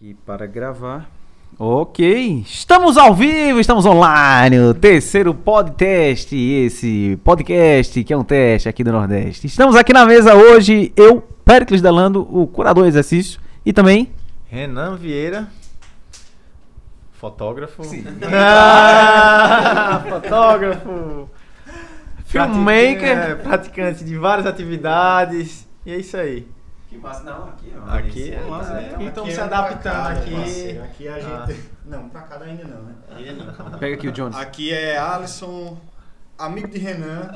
Aqui para gravar. Ok, estamos ao vivo, estamos online, o terceiro podcast, esse podcast que é um teste aqui do Nordeste. Estamos aqui na mesa hoje, eu, Péricles Delando, o curador de exercício, e também... Renan Vieira, fotógrafo. Sim. Ah, fotógrafo. Filmmaker. É, praticante de várias atividades. E é isso aí. Que massa, não, aqui, Aqui é massa. massa. Aqui estamos se é adaptando aqui. parceiro. Aqui a Ah. gente. Não, pra cada ainda não, né? Pega aqui o Jones. Aqui é Alisson, amigo de Renan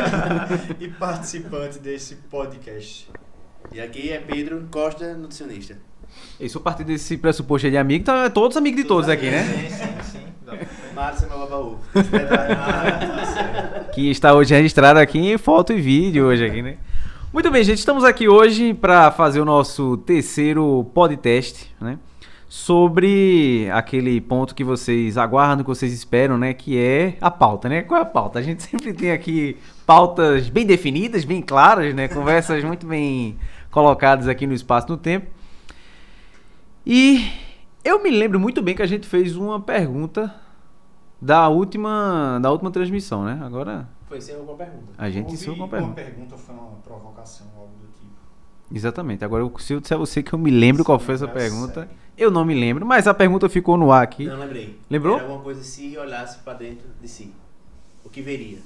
e participante desse podcast. E aqui é Pedro Costa, nutricionista. Isso, a partir desse pressuposto aí de amigo, então é todos amigos de todos aqui, né? Sim, sim, sim. Márcio, meu babaú. que está hoje registrado aqui em foto e vídeo hoje aqui, né? Muito bem, gente, estamos aqui hoje para fazer o nosso terceiro podcast, né? Sobre aquele ponto que vocês aguardam, que vocês esperam, né? Que é a pauta, né? Qual é a pauta? A gente sempre tem aqui pautas bem definidas, bem claras, né? Conversas muito bem colocadas aqui no espaço no tempo. E eu me lembro muito bem que a gente fez uma pergunta da última, da última transmissão, né? Agora Foi sem alguma pergunta. a gente Houve iniciou com uma Uma pergunta. pergunta foi uma provocação, algo do tipo. Exatamente. Agora, eu- se eu disser a você que eu me lembro qual foi essa pergunta, segue. eu não me lembro, mas a pergunta ficou no ar aqui. Não lembrei. Lembrou? Era alguma coisa se olhasse pra dentro de si. O que veria.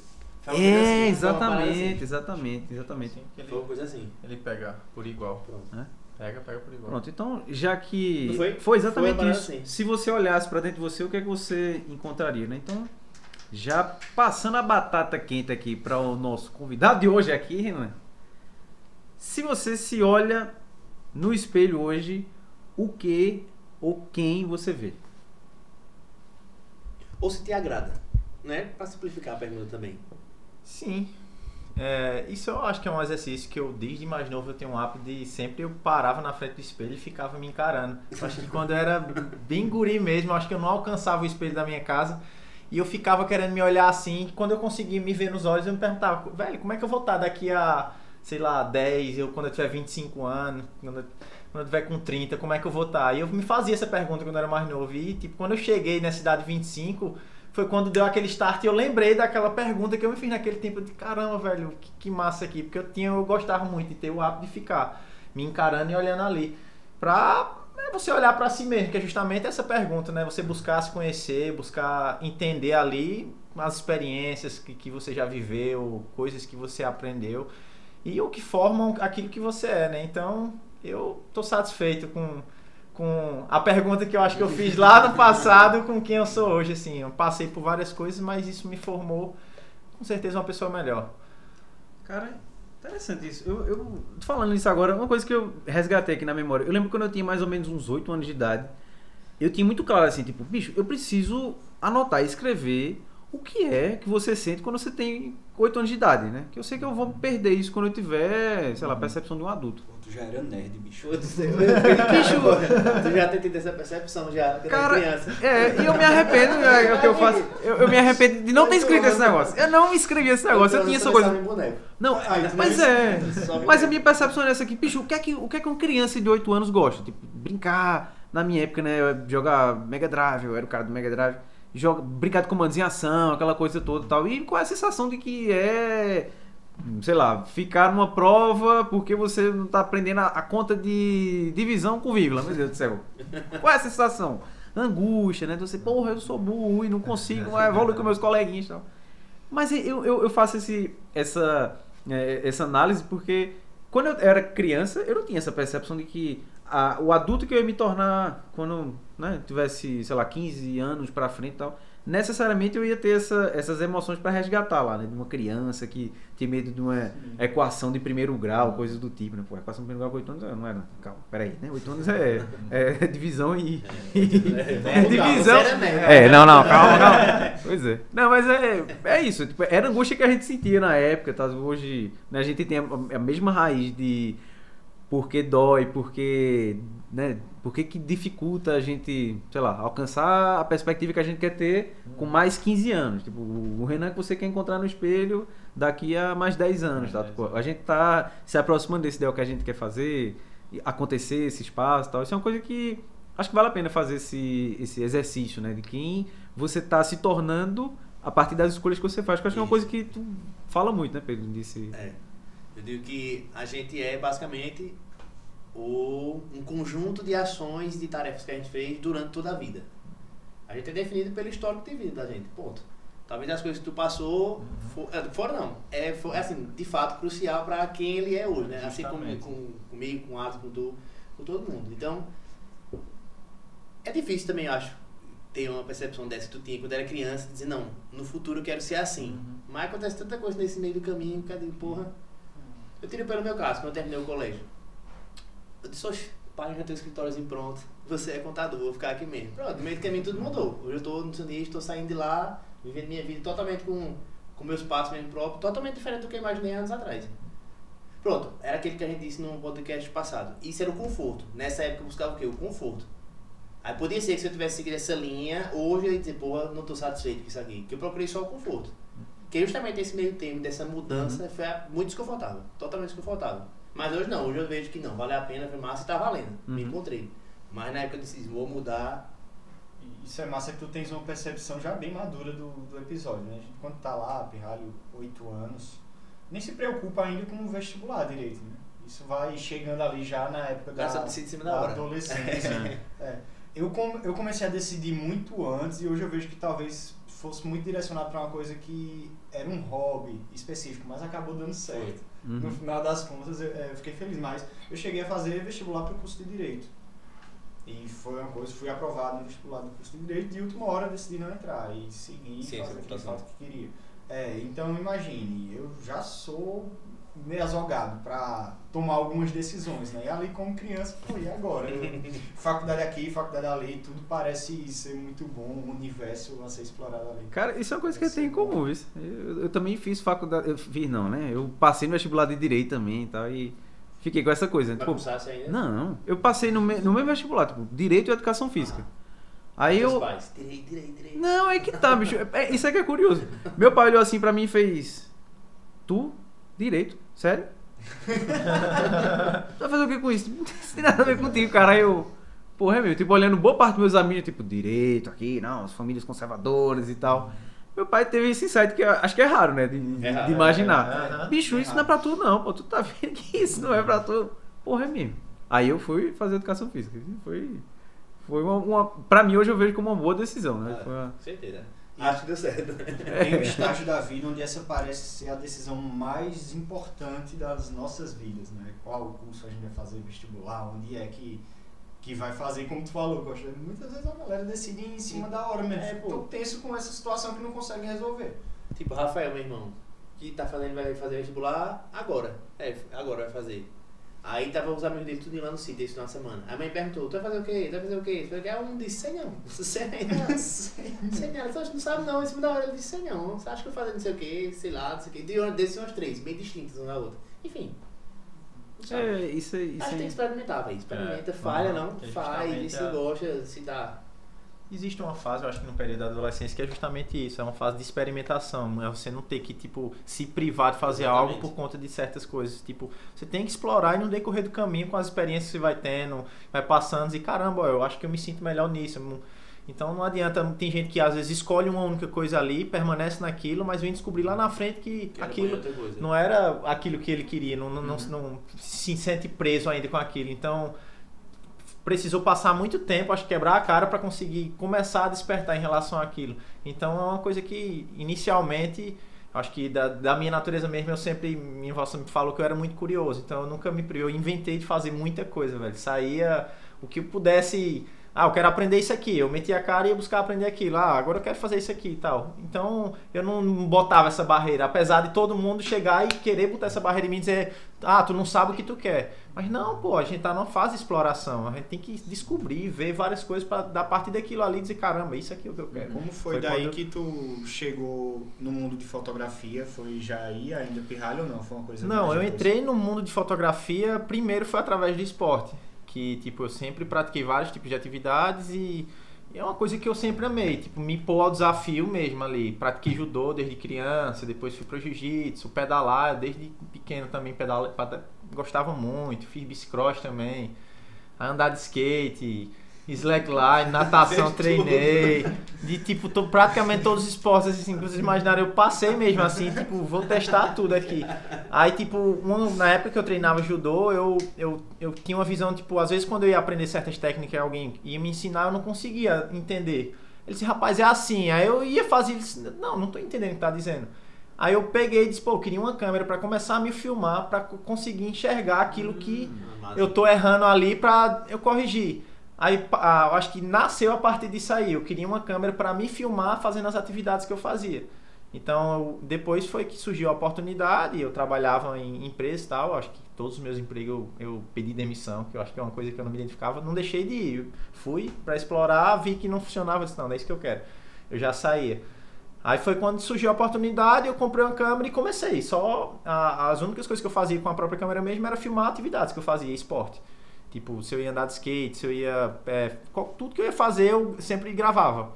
Foi uma É, assim, foi exatamente, parada exatamente, exatamente. Assim. Foi uma ele, coisa assim. ele pega por igual. Pronto. Pega, pega por igual. Pronto, então, já que. Não foi? Foi Foi exatamente parada isso. assim. Se você olhasse pra dentro de você, o que é que você encontraria, né? Então, já passando a batata quente aqui para o nosso convidado de hoje aqui, Renan. Se você se olha no espelho hoje, o que ou quem você vê? Ou se te agrada. Né? Pra simplificar a pergunta também. Sim. É, isso eu acho que é um exercício que eu, desde mais novo, eu tenho um hábito de sempre eu parava na frente do espelho e ficava me encarando. Eu acho que quando eu era bem guri mesmo, eu acho que eu não alcançava o espelho da minha casa e eu ficava querendo me olhar assim. Quando eu conseguia me ver nos olhos, eu me perguntava, velho, como é que eu vou estar daqui a, sei lá, 10, eu, quando eu tiver 25 anos, quando eu, quando eu tiver com 30, como é que eu vou estar? E eu me fazia essa pergunta quando eu era mais novo. E, tipo, quando eu cheguei nessa idade de 25, foi quando deu aquele start e eu lembrei daquela pergunta que eu me fiz naquele tempo. Disse, caramba, velho, que, que massa aqui. Porque eu tinha, eu gostava muito de ter o hábito de ficar me encarando e olhando ali. Pra é, você olhar pra si mesmo, que é justamente essa pergunta, né? Você buscar se conhecer, buscar entender ali as experiências que, que você já viveu, coisas que você aprendeu e o que formam aquilo que você é, né? Então, eu tô satisfeito com, com a pergunta que eu acho que eu fiz lá no passado com quem eu sou hoje, assim. Eu passei por várias coisas, mas isso me formou com certeza uma pessoa melhor. Cara, interessante isso. Eu, eu falando isso agora, uma coisa que eu resgatei aqui na memória. Eu lembro quando eu tinha mais ou menos uns 8 anos de idade, eu tinha muito claro assim, tipo, bicho, eu preciso anotar e escrever o que é que você sente quando você tem 8 anos de idade, né? Que eu sei que eu vou perder isso quando eu tiver, sei lá, percepção de um adulto. Tu já era nerd, bicho. Eu fiquei Tu já tem tido essa percepção já, quando Cara, era criança. é, e eu me arrependo, é, é o que eu faço. Eu, eu me arrependo de não ter escrito esse negócio. Eu não escrevi esse negócio, eu tinha essa coisa. Boneco. Não, Ah, então mas é. Só Mas a minha percepção é essa aqui, bicho, o que é que, o que, é que uma criança de 8 anos gosta? Tipo, brincar. Na minha época, né, jogar Mega Drive, eu era o cara do Mega Drive. Joga, brincar de comandos em ação, aquela coisa toda e tal. E com a sensação de que é, sei lá, ficar numa prova porque você não tá aprendendo a, a conta de divisão com vírgula, meu Deus do céu. Qual é a sensação? Angústia, né? De você, porra, eu sou burro e não consigo evoluir com meus coleguinhas e tal. Mas eu, eu, eu faço esse, essa, é, essa análise porque quando eu era criança, eu não tinha essa percepção de que a- o adulto que eu ia me tornar quando né, tivesse, sei lá, 15 anos pra frente e tal, necessariamente eu ia ter essa- essas emoções pra resgatar lá, né? De uma criança que tinha medo de uma equação de primeiro grau, coisas do tipo, né? Pô, equação de primeiro grau com 8 anos é- não era. Calma, peraí, né? 8 anos é, é divisão e. É, divisão. Você era nerd. É, não, não, calma, calma. Pois é. Não, mas é, é isso. Tipo, era a angústia que a gente sentia na época, tá? Hoje, né, a gente tem a, a mesma raiz de porque dói, porque, né, porque que dificulta a gente, sei lá, alcançar a perspectiva que a gente quer ter com mais 15 anos. Tipo, o Renan que você quer encontrar no espelho daqui a mais 10 anos, tá? Tipo, a gente tá se aproximando desse ideal que a gente quer fazer, acontecer esse espaço e tal. Isso é uma coisa que acho que vale a pena fazer esse, esse exercício, né? De quem você tá se tornando a partir das escolhas que você faz. Que acho que é uma coisa que tu fala muito, né, Pedro? Disse. É. Eu digo que a gente é basicamente o, um conjunto de ações, de tarefas que a gente fez durante toda a vida. A gente é definido pelo histórico de vida da gente, ponto. Talvez as coisas que tu passou, for, é, fora não, é, for, é assim, de fato crucial para quem ele é hoje, né? Assim como Justamente. com, comigo, com o Atos, com tu, com todo mundo. Então, é difícil também, eu acho, ter uma percepção dessa que tu tinha quando era criança, dizer, não, no futuro eu quero ser assim. Mas acontece tanta coisa nesse meio do caminho que eu digo, porra. Eu tirei pelo meu caso, quando eu terminei o colégio. Eu disse, oxe, pai, já tem um escritóriozinho pronto, você é contador, vou ficar aqui mesmo. Pronto, no meio do caminho tudo mudou. Hoje eu estou no Sunista, estou saindo de lá, vivendo minha vida totalmente com, com meus passos mesmo próprios, totalmente diferente do que eu imaginei anos atrás. Pronto, era aquele que a gente disse no podcast passado. Isso era o conforto. Nessa época eu buscava o quê? O conforto. Aí podia ser que se eu tivesse seguido essa linha, hoje eu ia dizer, porra, não estou satisfeito com isso aqui. Que eu procurei só o conforto. Que justamente esse meio termo dessa mudança foi a- muito desconfortável. Totalmente desconfortável. Mas hoje não, hoje eu vejo que não, vale a pena, foi massa e tá valendo. Me Uhum. encontrei. Mas na época eu disse, vou mudar. Isso é massa que tu tens uma percepção já bem madura do, do episódio, né? A gente, quando tá lá, pirralho, 8 anos, nem se preocupa ainda com o vestibular direito, né? Isso vai chegando ali já na época da, da adolescência. É. Eu, com, eu comecei a decidir muito antes e hoje eu vejo que talvez fosse muito direcionado para uma coisa que era um hobby específico, mas acabou dando certo. No Uhum. final das contas, eu, é, eu fiquei feliz, mas eu cheguei a fazer vestibular para o curso de Direito. E foi uma coisa, fui aprovado no vestibular do curso de Direito e de última hora decidi não entrar e seguir fazer fato que queria. É, então imagine, eu já sou meio azogado para tomar algumas decisões, né? E ali como criança, pô, e agora? Faculdade aqui, faculdade ali, tudo parece ser muito bom, um universo a ser explorado ali. Cara, isso é uma coisa que eu tenho em comum, isso. Eu, eu também fiz faculdade. Eu fiz não, né? Eu passei no vestibular de direito também e tal. E fiquei com essa coisa. né? Isso ainda? não, eu passei no, me- no mesmo vestibular, tipo, direito e educação física. Aí Teus eu. pais, direito, direito, direito. Não, é que tá, bicho. É, isso é que é curioso. Meu pai olhou assim pra mim e fez. Tu? Direito? Sério? tu vai fazer o que com isso? Não tem nada a ver contigo, cara. Aí eu. Porra, é meu. Tipo, olhando boa parte dos meus amigos, tipo, direito aqui, não, as famílias conservadoras e tal. Meu pai teve esse insight que acho que é raro, né? De, É raro, de imaginar. é, é, é. Bicho, É isso não é pra tu, não, pô. Tu tá vendo que isso não é pra tu. Porra, é mesmo. Aí eu fui fazer educação física. Foi. Foi uma, uma. Pra mim, hoje eu vejo como uma boa decisão, né? Ah, Foi uma- Com certeza. Acho que deu certo. Tem um estágio da vida onde essa parece ser a decisão mais importante das nossas vidas, né? Qual curso a gente vai fazer vestibular, onde é que, que vai fazer, como tu falou, Costa. Muitas vezes a galera decide em cima da hora mesmo. É, pô. Tô tenso com essa situação que não consegue resolver. Tipo, Rafael, meu irmão, que tá fazendo, vai fazer vestibular agora. É, agora vai fazer. Aí tava os amigos dele tudo lá no sítio esse final de semana. A mãe perguntou, tu vai fazer o quê? Tu vai fazer o quê? Tu vai fazer o quê? Um disse, sei não. Sei não. sei não. Ele falou, não sabe não. Em cima da hora ele disse, sei não. Você acha que eu vou fazer não sei o quê? Sei lá, não sei o quê. De desses umas três, bem distintas uma da outra. Enfim. É, isso aí. Isso Acho que tem que experimentar, velho. Experimenta, É, falha, uhum, não. é Faz, se gosta, se dá. Existe uma fase, eu acho que no período da adolescência, que é justamente isso, é uma fase de experimentação, é você não ter que, tipo, se privar de fazer Exatamente. algo por conta de certas coisas, tipo, você tem que explorar e no decorrer do caminho, com as experiências que você vai tendo, vai passando, e caramba, eu acho que eu me sinto melhor nisso, então não adianta, tem gente que às vezes escolhe uma única coisa ali, permanece naquilo, mas vem descobrir lá na frente que Quero aquilo não era aquilo que ele queria, não, não, não- Uhum. não se sente preso ainda com aquilo. Então, precisou passar muito tempo, acho que quebrar a cara para conseguir começar a despertar em relação àquilo. Então, é uma coisa que inicialmente, acho que da, da minha natureza mesmo, eu sempre, minha avó sempre falou que eu era muito curioso. Então, eu nunca me eu inventei de fazer muita coisa, velho. Saía o que eu pudesse ah, eu quero aprender isso aqui. Eu metia a cara e ia buscar aprender aquilo. Ah, agora eu quero fazer isso aqui e tal. Então, eu não botava essa barreira. Apesar de todo mundo chegar e querer botar essa barreira em mim e dizer, ah, tu não sabe o que tu quer. Mas não, pô, a gente tá numa fase de exploração. A gente tem que descobrir, ver várias coisas para dar parte daquilo ali e dizer, caramba, isso aqui é o que eu quero. Como foi, Foi daí quando- que tu chegou no mundo de fotografia? Foi já aí, ainda pirralho ou não? Foi uma coisa Não, eu entrei no mundo de fotografia, primeiro foi através do esporte. Que, tipo, eu sempre pratiquei vários tipos de atividades e, é uma coisa que eu sempre amei. Tipo, me pôr ao desafio mesmo ali. Pratiquei judô desde criança, depois fui pro jiu-jitsu, pedalar, desde pequeno também pedala, peda- gostava muito. Fiz bicicross também, andar de skate. Slackline, natação treinei. De tipo, tô, praticamente todos os esportes assim, que vocês imaginarem, eu passei mesmo assim, tipo, vou testar tudo aqui. Aí, tipo, um, na época que eu treinava judô, eu, eu, eu tinha uma visão, tipo, às vezes quando eu ia aprender certas técnicas, alguém ia me ensinar, eu não conseguia entender. Ele disse, rapaz, é assim. Aí eu ia fazer, ele disse, não, não tô entendendo o que tá dizendo. Aí eu peguei e disse, pô, eu queria uma câmera para começar a me filmar, para conseguir enxergar aquilo que Hum, eu tô errando ali para eu corrigir. Aí ah, eu acho que nasceu a partir disso aí. Eu queria uma câmera para me filmar fazendo as atividades que eu fazia. Então, eu- depois foi que surgiu a oportunidade. Eu trabalhava em empresa e tal. Acho que todos os meus empregos eu, eu pedi demissão, que eu acho que é uma coisa que eu não me identificava. Não deixei de ir. Eu Fui para explorar, vi que não funcionava. Eu disse, não, não é isso que eu quero. Eu já saía. Aí foi quando surgiu a oportunidade, eu comprei uma câmera e comecei. Só a- as únicas coisas que eu fazia com a própria câmera mesmo era filmar atividades que eu fazia, esporte. Tipo, se eu ia andar de skate, se eu ia. é, tudo que eu ia fazer, eu sempre gravava.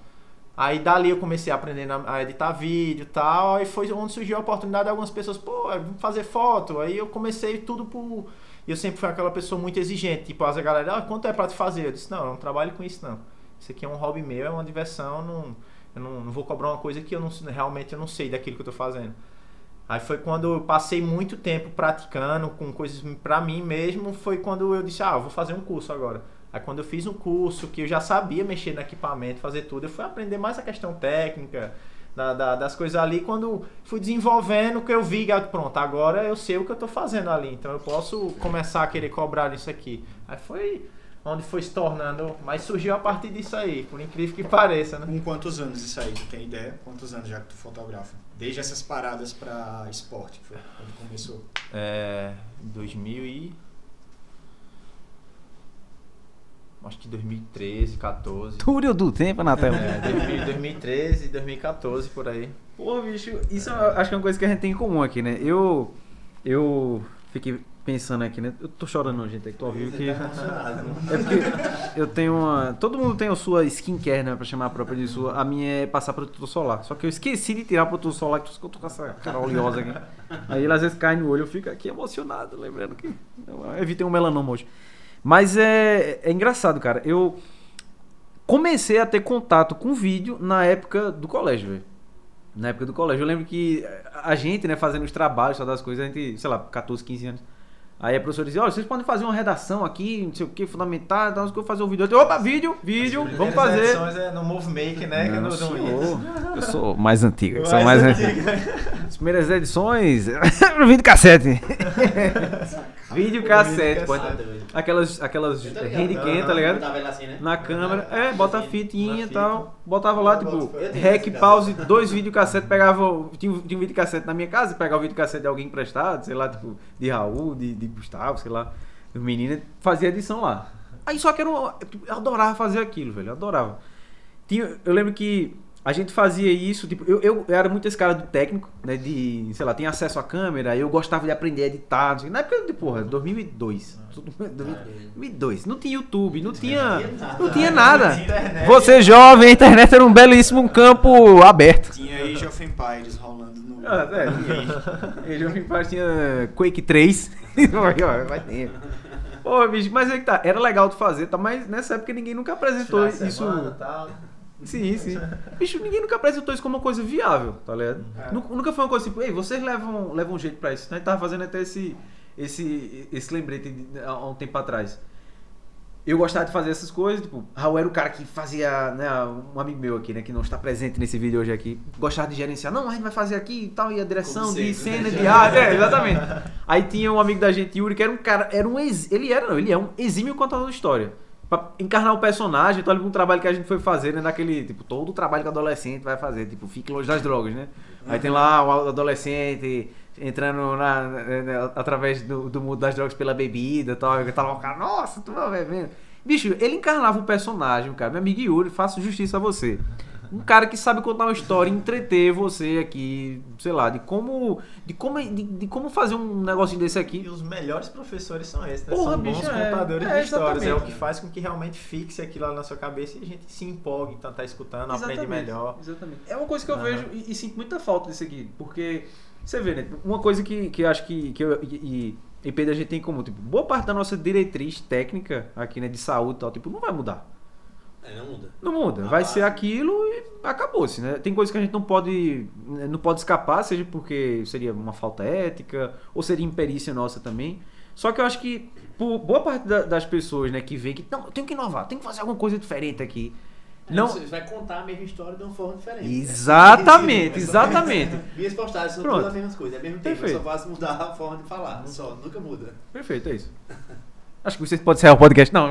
Aí dali eu comecei a aprender a editar vídeo e tal. Aí foi onde surgiu a oportunidade de algumas pessoas, pô, é, vamos fazer foto. Aí eu comecei tudo por. Eu sempre fui aquela pessoa muito exigente. Tipo, as galera, ah, quanto é pra te fazer? Eu disse, não, eu não trabalho com isso não. Isso aqui é um hobby meu, é uma diversão. Não, eu não, não vou cobrar uma coisa que eu não, realmente eu não sei daquilo que eu tô fazendo. Aí foi quando eu passei muito tempo praticando com coisas pra mim mesmo, foi quando eu disse, ah, eu vou fazer um curso agora. Aí quando eu fiz um curso que eu já sabia mexer no equipamento, fazer tudo, eu fui aprender mais a questão técnica, da- da- das coisas ali. Quando fui desenvolvendo, que eu vi, ah, pronto, agora eu sei o que eu tô fazendo ali, então eu posso começar a querer cobrar isso aqui. Aí foi onde foi se tornando, mas surgiu a partir disso aí, por incrível que pareça, né? Com quantos anos isso aí? Tu tem ideia? Quantos anos já que tu fotografa? Desde essas paradas pra esporte, que foi quando começou. É. 2000 e. Acho que 2013, 14. Túlio do tempo, Natel. É, 2000, 2013, 2014 por aí. Pô, bicho, isso eu acho que é uma coisa que a gente tem em comum aqui, né? Eu. Eu fiquei pensando aqui, né? Eu tô chorando, não, gente, é que tô ao vivo que. É porque eu tenho uma. Todo mundo tem a sua skincare, né? Pra chamar a própria de sua. A minha é passar protetor solar. Só que eu esqueci de tirar protetor solar, que eu tô com essa cara oleosa aqui. Aí ele às vezes cai no olho, eu fico aqui emocionado, lembrando que. Eu evitei um melanoma hoje. Mas é, é engraçado, cara. Eu comecei a ter contato com vídeo na época do colégio, velho. Na época do colégio. Eu lembro que a gente, né, fazendo os trabalhos, todas as coisas, a gente, sei lá, 14, 15 anos. Aí a professora dizia, olha, vocês podem fazer uma redação aqui, não sei o que, fundamental, então que eu fazer um vídeo. Eu disse, Opa, vídeo, vídeo, vamos fazer. As edições é no Move Make, né? que é Não, no- no senhor. Eu sou mais antiga. Mais Sou mais antiga. As primeiras edições, no vídeo cassete. vídeo cassete, pode. Ah. Aquelas, aquelas handicam, tá ligado? Botava ele assim, né? Na câmera, é, bota a fitinha e tal. Botava lá, tipo, rec, pause, dois videocassetes, pegava. o- Tinha, um- tinha um videocassete na minha casa, pegava o videocassete de alguém emprestado, sei lá, tipo, de Raul, de, de Gustavo, sei lá, dos meninos, fazia edição lá. Aí só que era um, tipo, eu adorava fazer aquilo, velho, eu adorava. Tinha, eu lembro que a gente fazia isso, tipo, eu, eu, eu era muito esse cara do técnico, né, de, sei lá, tinha acesso à câmera, eu gostava de aprender a editar, não sei, na época de, porra, 2002, tudo- 2002, não tinha YouTube, não tinha, não tinha nada. Você jovem, a internet era um belíssimo campo aberto. Tinha Age of Empires rolando no. Ah, é, tinha. Age of Empires tinha Quake 3. Vai ter. Pô, bicho, mas é que tá, era legal de fazer, tá? Mas nessa época ninguém nunca apresentou isso. semana, tal. Sim, sim. Bicho, ninguém nunca apresentou isso como uma coisa viável, tá ligado? É. Nu- Nunca foi uma coisa tipo, ei, vocês levam, levam um jeito pra isso. A gente tava fazendo até esse, esse, esse lembrete de- há um tempo atrás. Eu gostava de fazer essas coisas, tipo, Raul era o cara que fazia, né, um amigo meu aqui, né, que não está presente nesse vídeo hoje aqui, gostava de gerenciar, não, a gente vai fazer aqui e tal, e a direção de sempre, né? cena, de arte, é, exatamente. Aí tinha um amigo da gente, Yuri, que era um cara, era um, ex, ele era, não, ele é um exímio contador de história. Pra encarnar o personagem, então um trabalho que a gente foi fazer, né, naquele, tipo, todo o trabalho que o adolescente vai fazer, tipo, fique longe das drogas, né. Aí tem lá o adolescente entrando na, na- na- através do, do mundo das drogas pela bebida e tal, e tá lá o cara, nossa, tu vai bebendo. Bicho, ele encarnava um personagem, cara. Meu amigo Yuri, faço justiça a você. Um cara que sabe contar uma história e entreter você aqui, sei lá, de como. De como, de, de como fazer um negocinho desse E aqui. os melhores professores são esses, né? Porra, são bons bicho, é. contadores É, de histórias. É o exatamente. que faz com que realmente fixe aquilo lá na sua cabeça e a gente se empolgue, então tá escutando, aprende melhor. Exatamente. É uma coisa que eu Aham. vejo e, e sinto muita falta disso aqui. Porque, você vê, né? Uma coisa que, que eu acho que, que eu e, e Pedro a gente tem em comum. Tipo, boa parte da nossa diretriz técnica aqui, né, de saúde e tal, tipo, não vai mudar. É, não muda. Não muda. A Vai base. ser aquilo e acabou-se, né? Tem coisas que a gente não pode, não pode escapar, seja porque seria uma falta ética ou seria imperícia nossa também. Só que eu acho que por boa parte da- das pessoas, né, que vê que não, tenho que inovar, tenho que fazer alguma coisa diferente aqui. Não, Você vai contar a mesma história de uma forma diferente. Exatamente, exatamente. Minhas postagens são Pronto. todas as mesmas coisas, é mesmo tempo. Perfeito. Eu só faço mudar a forma de falar. Só, nunca muda. Perfeito, é isso. Acho que vocês podem encerrar o podcast. Não.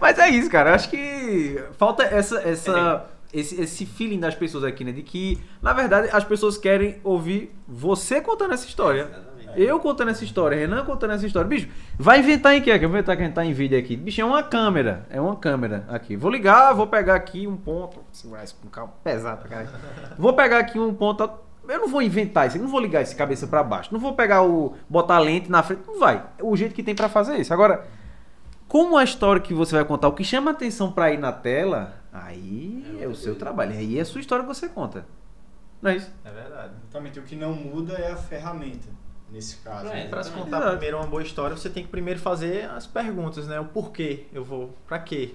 Mas é isso, cara. Acho que falta essa, essa, esse, esse feeling das pessoas aqui, né? De que, na verdade, as pessoas querem ouvir você contando essa história. Eu contando essa história, Renan contando essa história. Bicho, vai inventar em quê? Que eu vou inventar que a gente tá em vídeo aqui. Bicho, é uma câmera. É uma câmera aqui. Vou ligar, vou pegar aqui um ponto. Segurar isso com calma. Pesado, cara. Vou pegar aqui um ponto. Eu não vou inventar isso, eu não vou ligar esse cabeça pra baixo. Não vou pegar o. botar a lente na frente. Não vai. É o jeito que tem pra fazer isso. Agora, como a história que você vai contar, o que chama atenção pra ir na tela, aí É é, o seu trabalho. Aí é a sua história que você conta. Não é isso? É verdade. Exatamente. O que não muda é a ferramenta, nesse caso. É, né? Para se contar Exato. primeiro uma boa história, você tem que primeiro fazer as perguntas, né? O porquê eu vou, pra quê?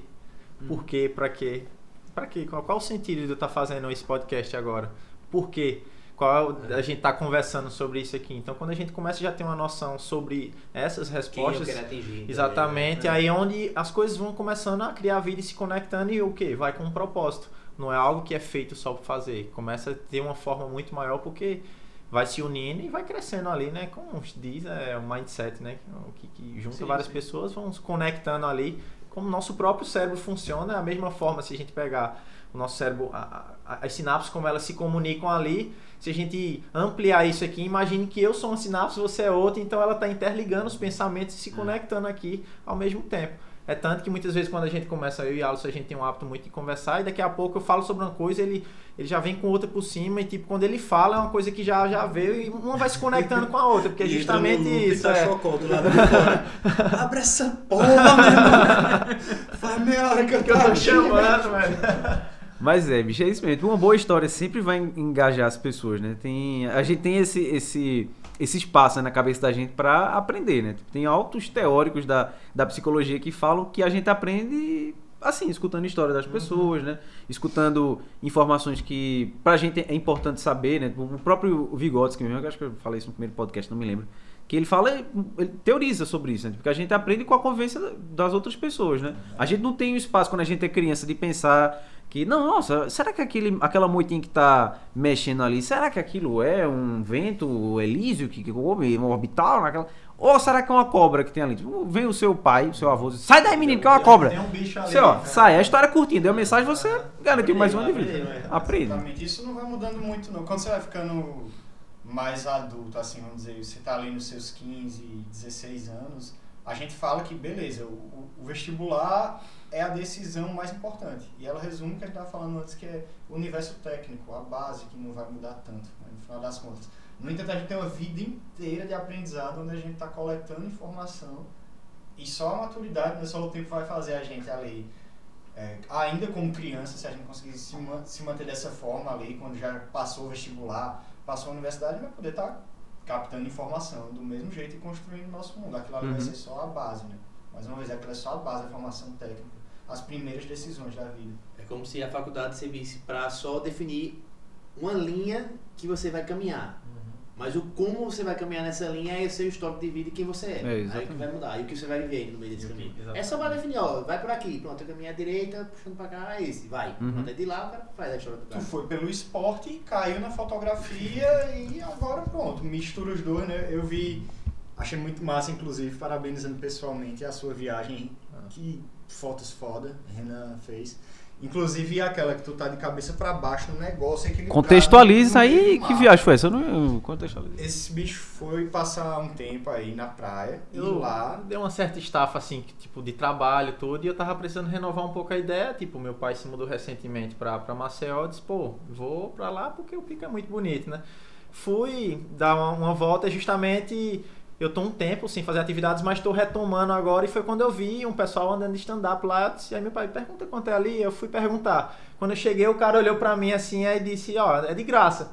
Por quê, pra quê? Pra quê? Qual, qual o sentido de eu estar fazendo esse podcast agora? Por quê? Qual é o- a gente tá conversando sobre isso aqui. Então, quando a gente começa já ter uma noção sobre essas Quem eu respostas, atingir. também, Exatamente, né? aí é onde as coisas vão começando a criar vida e se conectando e o que? Vai com um propósito. Não é algo que é feito só para fazer. Começa a ter uma forma muito maior porque vai se unindo e vai crescendo ali, né? Como se diz, é um mindset, né? Que, que junta Sim, várias sim. pessoas, vão se conectando ali. Como o nosso próprio cérebro funciona, é a mesma forma se a gente pegar o nosso cérebro, a- a- as sinapses, como elas se comunicam ali. Se a gente ampliar isso aqui, imagine que eu sou uma sinapse, você é outra, então ela está interligando os pensamentos e se conectando aqui ao mesmo tempo. É tanto que muitas vezes quando a gente começa, eu e Alisson, a gente tem um hábito muito de conversar e daqui a pouco eu falo sobre uma coisa, ele, ele já vem com outra por cima e tipo, quando ele fala é uma coisa que já, já veio e uma vai se conectando com a outra, porque é justamente isso. Tá é. chocou do lado de fora. Abre essa porra, meu irmão. Faz meia hora que eu que eu tô tô aqui. chamando, velho. Mas é, bicho, é isso mesmo. Uma boa história sempre vai engajar as pessoas, né? Tem, a gente tem esse, esse, esse espaço né, na cabeça da gente pra aprender, né? Tem altos teóricos da, da psicologia que falam que a gente aprende assim, escutando história das pessoas, né? Escutando informações que pra gente é importante saber, né? O próprio Vygotsky, mesmo, eu acho que eu falei isso no primeiro podcast, não me lembro. Que ele fala, ele teoriza sobre isso, né? Porque a gente aprende com a convivência das outras pessoas, né? A gente não tem o espaço quando a gente é criança de pensar que, não, nossa, será que aquele, aquela moitinha que tá mexendo ali, será que aquilo é um vento elísio que, que um orbital naquela... Ou será que é uma cobra que tem ali? Tipo, vem o seu pai, o seu avô, diz, sai daí menino, que é uma cobra. Tem um bicho ali. Você, ó, né? sai, a história é curtinha, deu a mensagem, você garantiu mais uma de Aprende, vida. aprende. Aprende. Exatamente. Isso não vai mudando muito, não. Quando você vai ficando mais adulto, assim, vamos dizer, você tá ali nos seus 15, 16 anos, a gente fala que, beleza, o- o vestibular é a decisão mais importante. E ela resume o que a gente estava falando antes, que é o universo técnico, a base, que não vai mudar tanto, né, no final das contas. No entanto, a gente tem uma vida inteira de aprendizado, onde a gente está coletando informação, e só a maturidade, né, só o tempo vai fazer a gente ali é, ainda como criança, se a gente conseguir se, se manter dessa forma ali, quando já passou o vestibular, passou a universidade, vai poder estar captando informação do mesmo jeito e construindo o nosso mundo. Aquilo ali vai Uhum. ser só a base, né? Mais uma vez, aquilo é só a base, a formação técnica, as primeiras decisões da vida. É como se a faculdade servisse para só definir uma linha que você vai caminhar. Mas o como você vai caminhar nessa linha é o seu histórico de vida e quem você é. É, Aí que vai mudar. E o que você vai viver no meio desse caminho. exatamente. É só pra definir, ó, vai por aqui, pronto, eu caminho à direita, puxando pra cá, é esse, vai. Uhum. Pronto, é de lá, o cara faz a história do Tu cara. foi pelo esporte, caiu na fotografia e agora pronto, mistura os dois, né? Eu vi, achei muito massa, inclusive, parabenizando pessoalmente a sua viagem. Que fotos foda, Renan fez. Inclusive aquela que tu tá de cabeça pra baixo no negócio. equilibrado, Contextualiza aí, que viagem foi essa? Eu não eu contextualizo. Esse bicho foi passar um tempo aí na praia e Eu lá. deu uma certa estafa, assim, que, tipo, de trabalho e tudo, e eu tava precisando renovar um pouco a ideia. Tipo, meu pai se mudou recentemente pra, pra Maceió, eu disse, pô, vou pra lá porque o pico é muito bonito, né? Fui dar uma, uma volta justamente. Eu tô um tempo sem fazer atividades, mas tô retomando agora. E foi quando eu vi um pessoal andando de stand-up lá. Disse, aí meu pai, pergunta quanto é ali. Eu fui perguntar. Quando eu cheguei, o cara olhou pra mim assim, aí disse, ó, é de graça.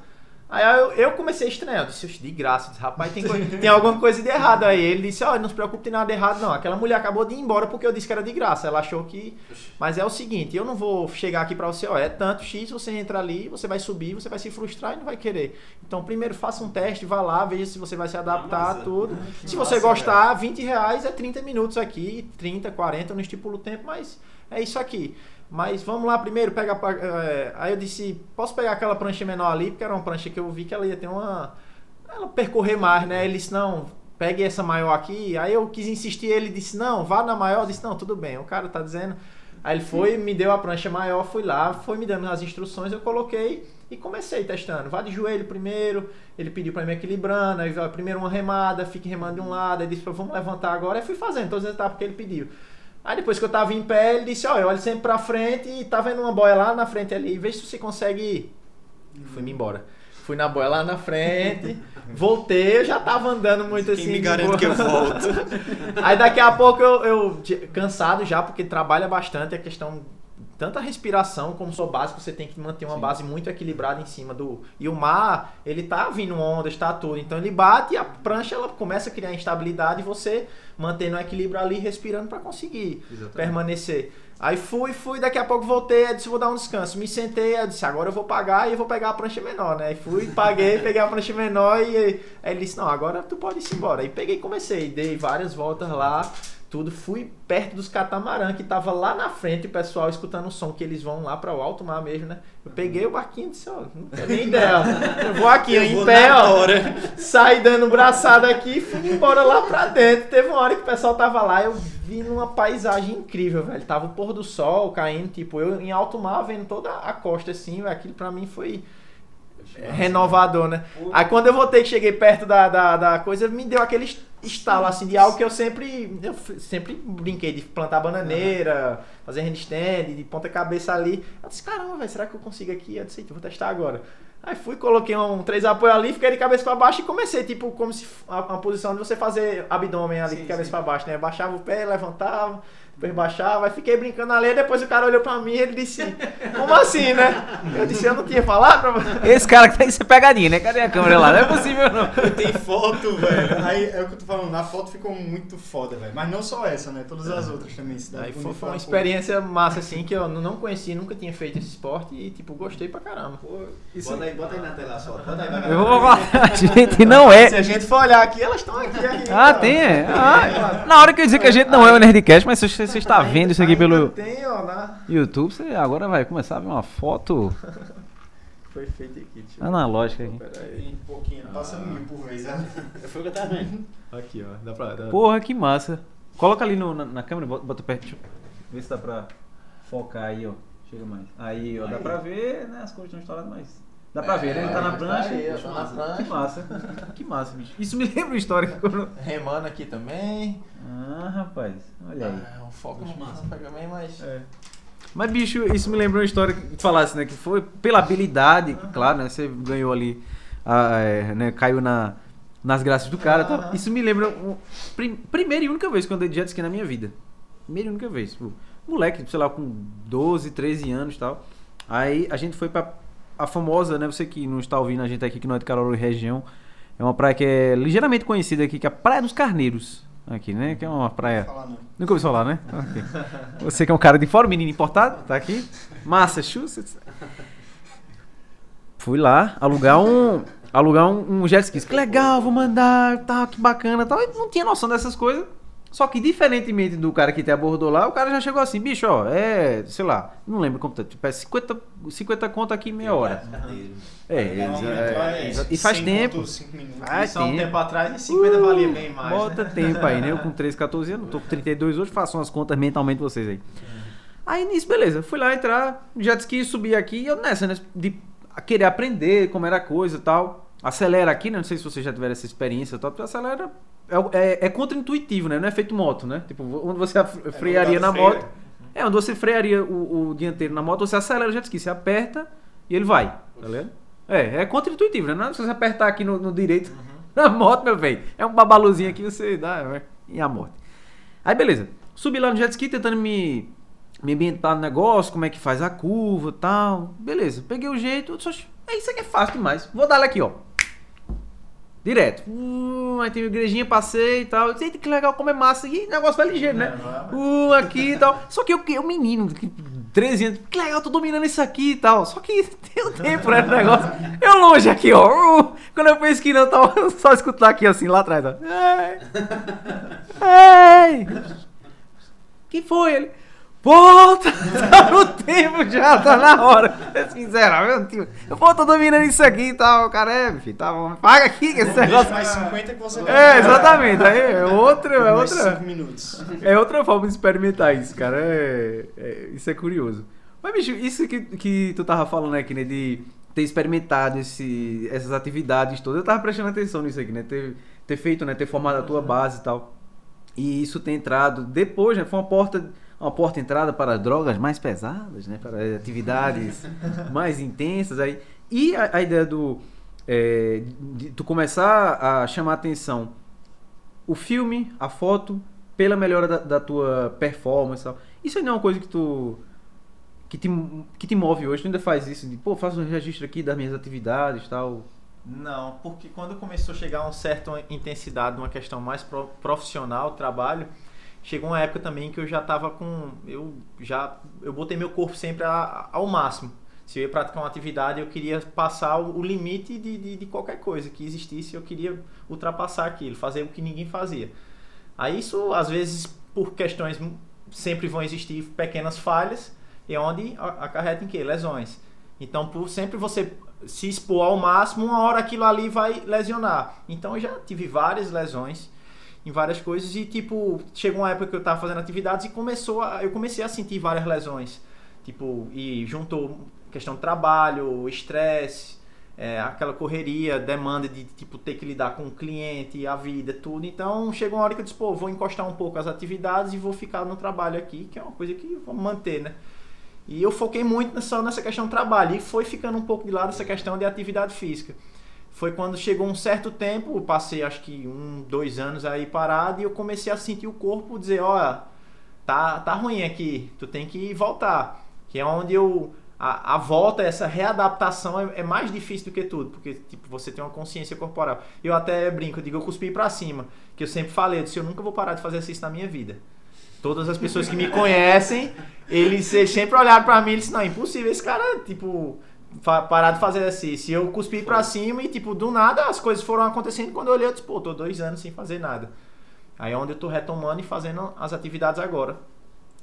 Aí eu, eu comecei a estranhar, eu disse, "Oxe, de graça, disse, rapaz, tem, coi- tem alguma coisa de errado aí. Ele disse, olha, não se preocupe, tem nada de errado não. Aquela mulher acabou de ir embora porque eu disse que era de graça. Ela achou que. Mas é o seguinte, eu não vou chegar aqui pra você, ó, é tanto X, você entra ali, você vai subir, você vai se frustrar e não vai querer. Então, primeiro faça um teste, vá lá, veja se você vai se adaptar, Massa. tudo. Se você gostar, 20 reais é 30 minutos aqui, 30, 40, eu não estipulo o tempo, mas é isso aqui. Mas vamos lá primeiro, pega. é, aí eu disse, posso pegar aquela prancha menor ali, porque era uma prancha que eu vi que ela ia ter uma. Ela percorrer mais, né? Ele disse, não, pegue essa maior aqui. Aí eu quis insistir, ele disse, não, vá na maior. Eu disse, não, tudo bem, o cara tá dizendo. Aí ele foi, me deu a prancha maior, fui lá, foi me dando as instruções, eu coloquei e comecei testando. Vá de joelho primeiro, ele pediu pra me equilibrando, aí primeiro uma remada, fique remando de um lado, aí disse, vamos levantar agora, aí fui fazendo todas as etapas que ele pediu. Aí depois que eu tava em pé, ele disse, olha, olha sempre pra frente e tá vendo uma boia lá na frente ali, vê se você consegue ir. Fui-me embora. Fui na boia lá na frente, voltei, eu já tava andando muito assim. Quem me garante que eu volto? Aí daqui a pouco eu, eu cansado já, porque trabalha bastante a questão. Tanta respiração como sou básico, você tem que manter uma base muito equilibrada em cima do. E o mar, ele tá vindo ondas, tá tudo. Então ele bate e a prancha ela começa a criar instabilidade e você mantendo o equilíbrio ali, respirando para conseguir permanecer. Aí fui, fui, daqui a pouco voltei, aí disse, vou dar um descanso. Me sentei, aí disse, agora eu vou pagar e eu vou pegar a prancha menor, né? Aí fui, paguei, peguei a prancha menor e aí ele disse, não, agora tu pode ir embora. Aí peguei e comecei, dei várias voltas lá, tudo, fui perto dos catamarã que tava lá na frente, o pessoal escutando o som que eles vão lá para o alto mar mesmo, né? Eu peguei o barquinho e disse, ó, não tenho nem ideia, ó. eu vou aqui, Eu em vou pé, ó. hora. Saí dando braçada aqui e fui embora lá pra dentro. Teve uma hora que o pessoal tava lá, eu vi numa paisagem incrível, velho. Tava o pôr do sol caindo, tipo, eu em alto mar vendo toda a costa assim, velho. aquilo pra mim foi renovador, né? Aí quando eu voltei que cheguei perto da, da, da coisa, me deu aquele est- estalo assim de algo que eu sempre eu sempre brinquei de plantar bananeira, fazer handstand, de ponta cabeça ali. Eu disse, caramba, velho, será que eu consigo aqui? Eu disse, "Eita, eu vou testar agora. Aí fui, coloquei um três apoio ali, fiquei de cabeça pra baixo e comecei, tipo, como se f- a, a posição de você fazer abdômen ali Sim, de cabeça pra baixo, né? Baixava o pé, levantava, depois baixava, aí fiquei brincando ali, depois o cara olhou pra mim e ele disse, como assim, né? Eu disse, eu não tinha falado pra você. Esse cara que tem que ser pegadinha, né? Cadê a câmera lá? Não é possível, não. Tem foto, velho. Aí é o que eu tô falando, na foto ficou muito foda, velho. Mas não só essa, né? Todas as outras também. Aí foi, foi uma pô. experiência massa, assim, que eu não conhecia, nunca tinha feito esse esporte e, tipo, gostei pra caramba. Bota aí, bota aí na tela só. Bota aí, Eu vou falar, a gente não é. Se a gente for olhar aqui, elas estão aqui. aqui Ah, então. tem, é. Ah, na hora que eu dizer que a gente não é o Nerdcast, mas se você, você está vendo isso aqui Ainda pelo Tem, ó, na... YouTube, você agora vai começar a ver uma foto Foi feito aqui, eu- analógica aqui. Pera aí. Tem um pouquinho, passa mil por vez. né? Foi o que eu tava vendo. Aqui, ó. Dá pra. Dá... Porra, que massa. Coloca ali no- na, na câmera, bota, bota perto. Deixa eu ver se dá pra focar aí, ó. Chega mais. Aí, ó. Dá Aí. pra ver, né? As cores estão instaladas, mas. Dá pra ver, né? Ele tá na tá prancha. aí, ó, tá na Que prancha. massa. Que massa, bicho. Isso me lembra uma história que quando. Remando aqui também. Ah, rapaz. Olha aí. Ah, o foco não massa. bem, mas. É. Mas, bicho, isso me lembra uma história que tu falasse, né? Que foi pela habilidade, claro, né? Você ganhou ali, ah, é, né? Caiu na, nas graças do cara e tal. Aham. Isso me lembra um, prim- primeira e única vez que eu andei de jet ski na minha vida. Primeira e única vez. Tipo, moleque, sei lá, com 12, 13 anos e tal. Aí a gente foi pra a famosa, né? Você que não está ouvindo a gente aqui, que não é de Caruaru e região. É uma praia que é ligeiramente conhecida aqui, que é a Praia dos Carneiros. Aqui, né? Que é uma praia... Falar não. Nunca ouviu falar, né? Ok. Você que é um cara de fora, menino importado, tá aqui. Massachusetts. Fui lá alugar um. Alugar um, um jet ski. Que legal, vou mandar, tal, que bacana tal. Eu não tinha noção dessas coisas. Só que, diferentemente do cara que te abordou lá, o cara já chegou assim, bicho, ó, é, sei lá, não lembro quanto, é, tipo, é 50, 50 conto aqui meia hora. É, é, é, e faz 100 tempo. minutos. Faz Isso há um tempo. tempo atrás e 50 valia bem mais. Bota né? tempo aí, né? Eu com 13, 14 anos, tô com 32 hoje, façam as contas mentalmente vocês aí. Aí nisso, beleza. Fui lá entrar, jet ski, subir aqui, e eu nessa, né? De querer aprender como era a coisa e tal. Acelera aqui, né? Não sei se vocês já tiveram essa experiência e tal, porque acelera. É, é, é contra-intuitivo, né? Não é feito moto, né? Tipo, onde você af- frearia na lugar do moto. É, onde você frearia o, o dianteiro na moto, você acelera o jet ski, você aperta e ele vai. Tá ligado? É, é contra-intuitivo, né? Não é se você apertar aqui no, no direito na moto, meu velho. É um babaluzinho aqui, você dá vai, e a morte. Aí, beleza. Subi lá no jet ski tentando me, me ambientar no negócio, como é que faz a curva e tal. Beleza. Peguei o jeito, "Oxe, Aí isso aqui é fácil demais. Vou dar aqui, ó. Direto. Hum, aí tem uma igrejinha, passei e tal. Eita, que legal, como é massa. E o negócio vai ligeiro, né? Um aqui e tal. Só que eu, eu menino, que 13 anos, que legal, tô dominando isso aqui e tal. Só que tem um tempo, né, negócio. Eu longe aqui, ó. Uh, Quando eu penso que não, tava só escutando aqui assim, lá atrás, ó. Ei! Ei! Que foi ele? Volta! Tá no tempo já, tá na hora. Sinceramente, eu vou, tô dominando isso aqui e tal. Cara, é, filho, tá bom. Paga aqui que esse negócio. mais 50 que você É, exatamente. Aí é outra, é outra. 5 minutos. É outra forma de experimentar isso, cara. É, é- isso é curioso. Mas, bicho, isso que, que tu tava falando aqui, né? De ter experimentado esse, essas atividades todas. Eu tava prestando atenção nisso aqui, né? Ter, ter feito, né? Ter formado a tua base e tal. E isso ter entrado depois, né? Foi uma porta, uma porta entrada para drogas mais pesadas, né? Para atividades mais intensas aí. E a, a ideia do é, de tu começar a chamar atenção o filme, a foto, pela melhora da, da tua performance tal. Isso aí não é uma coisa que tu. que te, que te move hoje. Tu ainda faz isso de, pô, faço um registro aqui das minhas atividades tal. Não, porque quando começou a chegar a uma certa intensidade, uma questão mais pro- profissional, trabalho, chegou uma época também que eu já tava com. Eu já. Eu botei meu corpo sempre a- ao máximo. Se eu ia praticar uma atividade, eu queria passar o, o limite de, de, de qualquer coisa que existisse, eu queria ultrapassar aquilo, fazer o que ninguém fazia. Aí isso, às vezes, por questões, sempre vão existir pequenas falhas, e onde a- acarreta em quê? Lesões. Então, por sempre você se expor ao máximo, uma hora aquilo ali vai lesionar. Então, eu já tive várias lesões em várias coisas e, tipo, chegou uma época que eu tava fazendo atividades e começou a, eu comecei a sentir várias lesões. Tipo, e juntou questão de trabalho, estresse, é, aquela correria, demanda de tipo ter que lidar com o cliente, a vida, tudo. Então chegou uma hora que eu disse, pô, vou encostar um pouco as atividades e vou ficar no trabalho aqui, que é uma coisa que vamos manter, né? E eu foquei muito só nessa questão do trabalho e foi ficando um pouco de lado essa questão de atividade física. Foi quando chegou um certo tempo, passei acho que um, dois anos aí parado e eu comecei a sentir o corpo dizer, olha, tá, tá ruim aqui, tu tem que voltar. Que é onde eu. A, a volta, essa readaptação é, é mais difícil do que tudo, porque tipo, você tem uma consciência corporal. Eu até brinco, eu digo, eu cuspi pra cima. Que eu sempre falei, eu disse, eu nunca vou parar de fazer exercício na minha vida. Todas as pessoas que me conhecem, eles, sempre olharam pra mim e disseram, não, é impossível esse cara, tipo, de fazer exercício. Eu cuspi pra cima e, tipo, do nada as coisas foram acontecendo. Quando eu olhei, eu disse, pô, tô dois anos sem fazer nada. Aí é onde eu tô retomando e fazendo as atividades agora.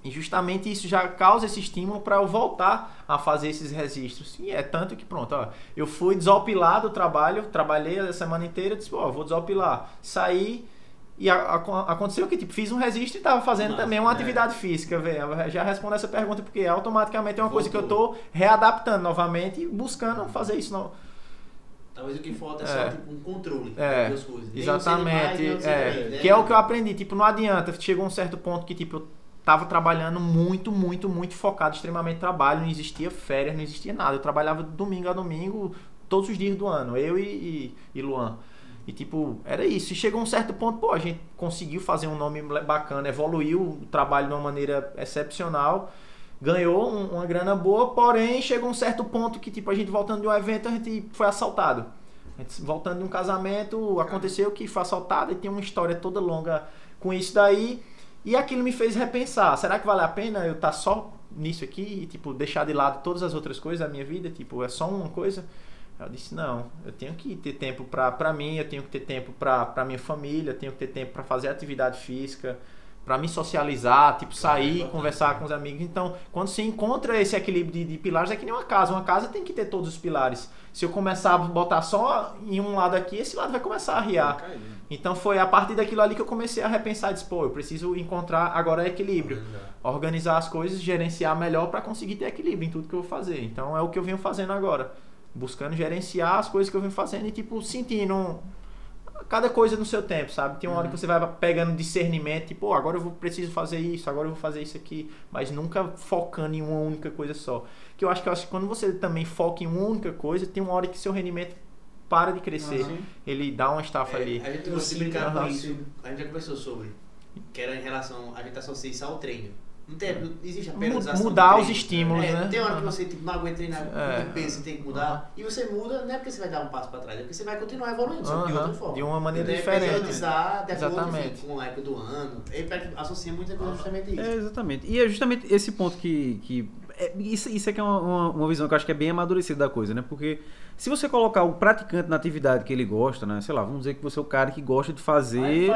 E justamente isso já causa esse estímulo para eu voltar a fazer esses registros. E é tanto que pronto, ó, eu fui desopilar do trabalho, trabalhei a semana inteira, disse, ó, vou desopilar. Saí e a- a- aconteceu que tipo, fiz um registro e estava fazendo Massa, também uma é. atividade física, velho. Já respondo essa pergunta porque automaticamente é uma coisa que eu Voltou. tô readaptando novamente e buscando fazer isso no, Talvez o que falta é, É. só tipo, um controle É, das coisas. Mais, Exatamente. você é. né? Que é o que eu aprendi. Tipo, não adianta. Chegou um certo ponto que, tipo, eu tava trabalhando muito, muito, muito focado, extremamente em trabalho. Não existia férias, não existia nada. Eu trabalhava domingo a domingo, todos os dias do ano. Eu e, e, e Luan. E, tipo, era isso. E chegou um certo ponto, pô, a gente conseguiu fazer um nome bacana, evoluiu o trabalho de uma maneira excepcional. Ganhou um- uma grana boa, porém chegou um certo ponto que, tipo, a gente voltando de um evento, a gente foi assaltado. A gente voltando de um casamento, aconteceu que foi assaltado e tem uma história toda longa com isso daí. E aquilo me fez repensar, será que vale a pena eu estar só nisso aqui e tipo deixar de lado todas as outras coisas da minha vida, tipo, é só uma coisa? Eu disse, não, eu tenho que ter tempo pra, pra mim, eu tenho que ter tempo pra, pra minha família, eu tenho que ter tempo pra fazer atividade física, pra me socializar, tipo, sair, conversar com os amigos. Então, quando você encontra esse equilíbrio de, de pilares, é que nem uma casa. Uma casa tem que ter todos os pilares. Se eu começar a botar só em um lado aqui, esse lado vai começar a riar. Então foi a partir daquilo ali que eu comecei a repensar, disse, pô, eu preciso encontrar agora equilíbrio, organizar as coisas, gerenciar melhor para conseguir ter equilíbrio em tudo que eu vou fazer. Então é o que eu venho fazendo agora, buscando gerenciar as coisas que eu venho fazendo e tipo sentindo cada coisa no seu tempo, sabe? Tem uma hora que você vai pegando discernimento, tipo, pô, agora eu vou, preciso fazer isso, agora eu vou fazer isso aqui, mas nunca focando em uma única coisa só. Que eu acho que, eu acho que quando você também foca em uma única coisa, tem uma hora que seu rendimento para de crescer. ele dá uma estafa É, ali. A gente Eu gosta de sinto- brincar com isso, a gente já conversou sobre, que era em relação, a gente associa isso ao treino. Não tem, não existe a Mu- periodização do mudar os estímulos, É, né? Tem hora que Aham. você tipo, não aguenta treinar É. com peso e tem que mudar. E você muda, não é porque você vai dar um passo pra trás, é porque você vai continuar evoluindo, que de outra forma. de uma maneira é diferente. Periodizar, de acordo Exatamente. com a época do ano. Ele associa muita coisa justamente isso. É, exatamente. E é justamente esse ponto que. que é, isso, isso é que é uma, uma, visão que eu acho que é bem amadurecida da coisa, né? Porque se você colocar o praticante na atividade que ele gosta, né? Sei lá, vamos dizer que você é o cara que gosta de fazer.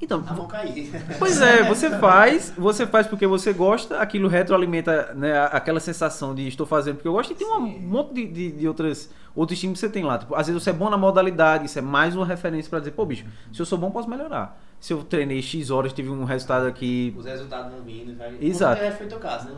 Então, a mão cair. Pois é, você faz, você faz porque você gosta, aquilo retroalimenta né, aquela sensação de estou fazendo porque eu gosto, e tem um monte de, de, de outras, outros estímulos que você tem lá. Tipo, às vezes você é bom na modalidade, isso é mais uma referência pra dizer, pô, bicho, se eu sou bom, posso melhorar. Se eu treinei X horas, tive um resultado aqui. Os resultados vão vindo. Vai... Exato. Com certeza foi teu caso, né?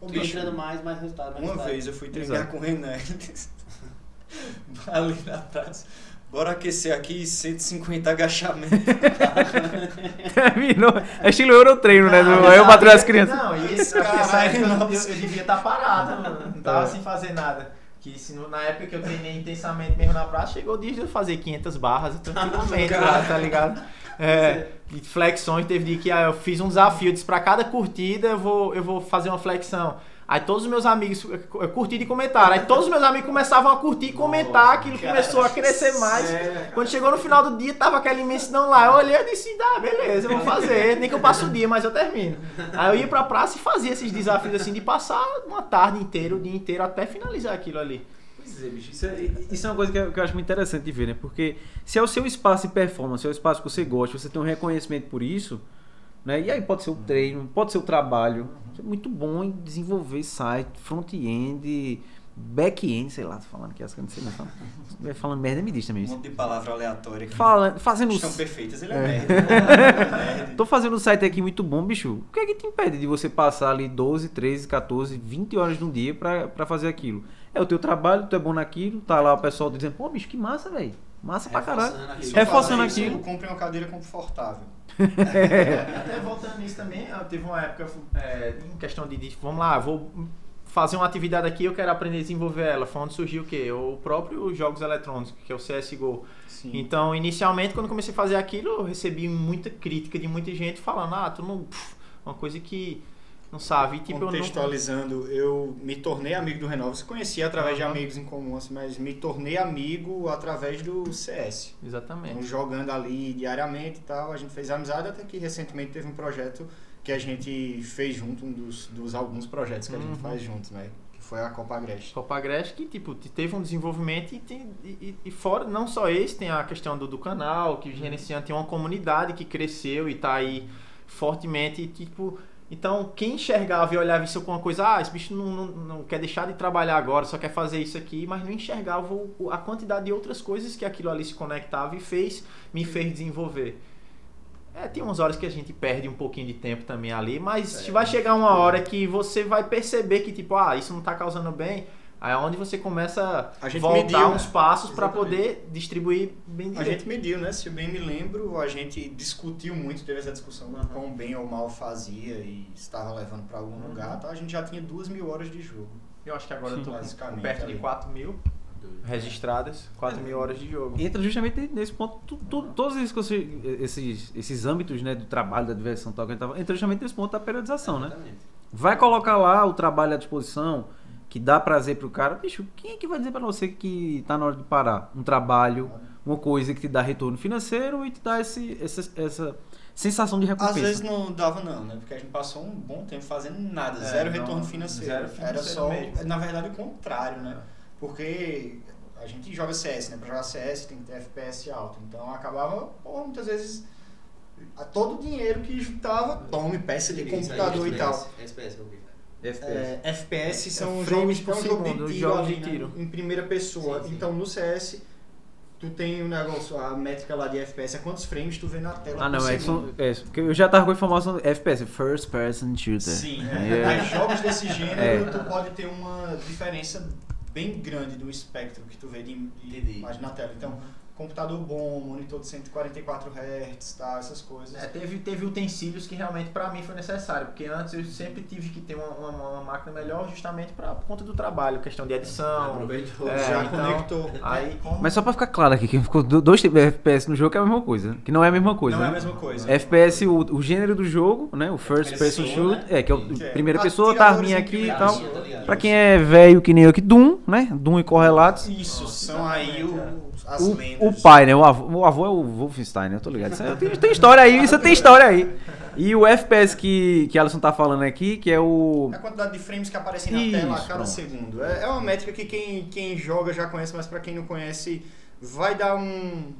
Ô, Tu bicho, entrando mais, mais resultado, mais Uma resultado. vez eu fui treinar Exato. com o Renan ali na praça. Bora aquecer aqui 150 agachamentos. Terminou. É estilo Eurotreino, né? Do, eu bato as crianças. Não, e essa época eu, eu, eu devia estar parado, mano. não tava sem fazer nada. Que se na época que eu treinei intensamente mesmo na praça, chegou o dia de eu fazer 500 barras tranquilamente lá, tá ligado? É, e flexões, teve dia que ah, eu fiz um desafio, eu disse pra cada curtida eu vou, eu vou fazer uma flexão. Aí todos os meus amigos curtiram e comentaram. Aí todos os meus amigos começavam a curtir e comentar, aquilo começou a crescer mais. Quando chegou no final do dia, tava aquela imensidão lá. Eu olhei e disse, dá, beleza, eu vou fazer. Nem que eu passe o dia, mas eu termino. Aí eu ia pra praça e fazia esses desafios assim, de passar uma tarde inteira, o dia inteiro, até finalizar aquilo ali. Pois é, bicho. Isso é, isso é uma coisa que eu, que eu acho muito interessante de ver, né? Porque se é o seu espaço de performance, é o espaço que você gosta, você tem um reconhecimento por isso, né? E aí pode ser o treino, pode ser o trabalho. É muito bom em desenvolver site, front-end, back-end, sei lá, tô falando que as que eu não sei não. Fala- Se estiver falando merda, me diz também. Um monte de palavra aleatória que Fala, fazendo estão os- perfeitas, ele é, É. merda. Merda. Tô fazendo um site aqui muito bom, bicho. O que é que te impede de você passar ali 12, 13, 14, 20 horas num dia pra, pra fazer aquilo? É o teu trabalho, tu é bom naquilo, tá lá o pessoal dizendo, pô, bicho, que massa, velho. Massa pra caralho. Reforçando eu Reforçando aquilo. Compre uma cadeira confortável. Até voltando nisso também, teve uma época é, em questão de, de, vamos lá, vou fazer uma atividade aqui, eu quero aprender a desenvolver ela. Foi onde surgiu o quê? O próprio jogos eletrônicos, que é o CSGO. Sim. Então, inicialmente, quando eu comecei a fazer aquilo, eu recebi muita crítica de muita gente falando, ah, tu não. pff, uma coisa que não sabe. E, tipo, eu não. Contextualizando, eu me tornei amigo do Renova. Você conhecia através de Aham. amigos em comum, assim, mas me tornei amigo através do CS. Então, Exatamente. jogando ali diariamente e tal, a gente fez amizade até que recentemente teve um projeto que a gente fez junto, um dos, dos alguns projetos que a gente Uhum. faz junto, né? Que foi a Copa Agreste. Copa Agreste que tipo, te- teve um desenvolvimento e, tem- e- e fora, não só esse, tem a questão do, do canal, que gerenciando, tem uma comunidade que cresceu e tá aí fortemente, e, tipo, então quem enxergava e olhava isso com uma coisa, ah, esse bicho não, não, não quer deixar de trabalhar agora, só quer fazer isso aqui, mas não enxergava o- a quantidade de outras coisas que aquilo ali se conectava e fez, me fez desenvolver. É, tem umas horas que a gente perde um pouquinho de tempo também ali, mas É. vai chegar uma hora que você vai perceber que, tipo, ah, isso não tá causando bem. Aí é onde você começa A a gente voltar mediu, uns né? passos para poder distribuir bem A direito. gente mediu, né? Se eu bem me lembro, a gente discutiu muito, teve essa discussão Uhum. do quão bem ou mal fazia e estava levando para algum Uhum. lugar. Tá? A gente já tinha duas mil horas de jogo. Eu acho que agora eu tô Basicamente, perto de ali. 4 mil registradas, 4 mil horas de jogo. Entra justamente nesse ponto, tu- tu- todos esses, esses, esses âmbitos né, do trabalho, da diversão, tal, que a gente tava, entra justamente nesse ponto da periodização, né? Exatamente. Vai colocar lá o trabalho à disposição, que dá prazer pro cara. Bicho, quem é que vai dizer pra você que tá na hora de parar? Um trabalho, uma coisa que te dá retorno financeiro e te dá esse, essa, essa sensação de recompensa. Às vezes não dava não, né? Porque a gente passou um bom tempo fazendo nada, É, zero não, retorno financeiro. zero Era financeiro só, mesmo. na verdade, o contrário, né? É. Porque a gente joga CS, né? Pra jogar CS tem que ter FPS alto. Então acabava, pô, muitas vezes, a todo o dinheiro que juntava, tome peça de computador e tal. SPS, Cara. É, FPS são É jogos por é um jogo segundo, de tiro, ali, de né? tiro. em primeira pessoa. Sim, sim. Então no CS tu tem um negócio, a métrica lá de FPS é quantos frames tu vê na tela Ah, não, é, que são, é porque eu já tava com a informação FPS, First Person Shooter. Sim, É. Aí jogos desse gênero É. tu pode ter uma diferença bem grande do espectro que tu vê de, de imagem na tela. Então, computador bom, monitor de 144 Hz, tá, essas coisas. É, teve, teve utensílios que realmente pra mim foi necessário, porque antes eu sempre tive que ter uma, uma, uma máquina melhor justamente pra, por conta do trabalho, questão de edição. Aproveitou. É, Já então, conectou. Aí, como... Mas só pra ficar claro aqui, que ficou do- dois tipos de FPS no jogo que é a mesma coisa. Que não é a mesma coisa. Não é a né? mesma coisa. FPS, o, o gênero do jogo, né? O First Person Shoot, né? é, que é o Que é primeira pessoa, tá arminha aqui e tal. tá? Pra quem é velho que nem eu, que Doom, né? Doom e correlatos. Isso, são aí o, as O, lendas. o pai, né? O avô, o avô é o Wolfenstein, né? Eu tô ligado. Isso aí tem, tem história aí, isso tem história aí. E o FPS que, que Alisson tá falando aqui, que é o. A quantidade de frames que aparecem na Isso, tela a cada pronto. segundo. É, é uma métrica que quem, quem joga já conhece, mas pra quem não conhece, vai dar um,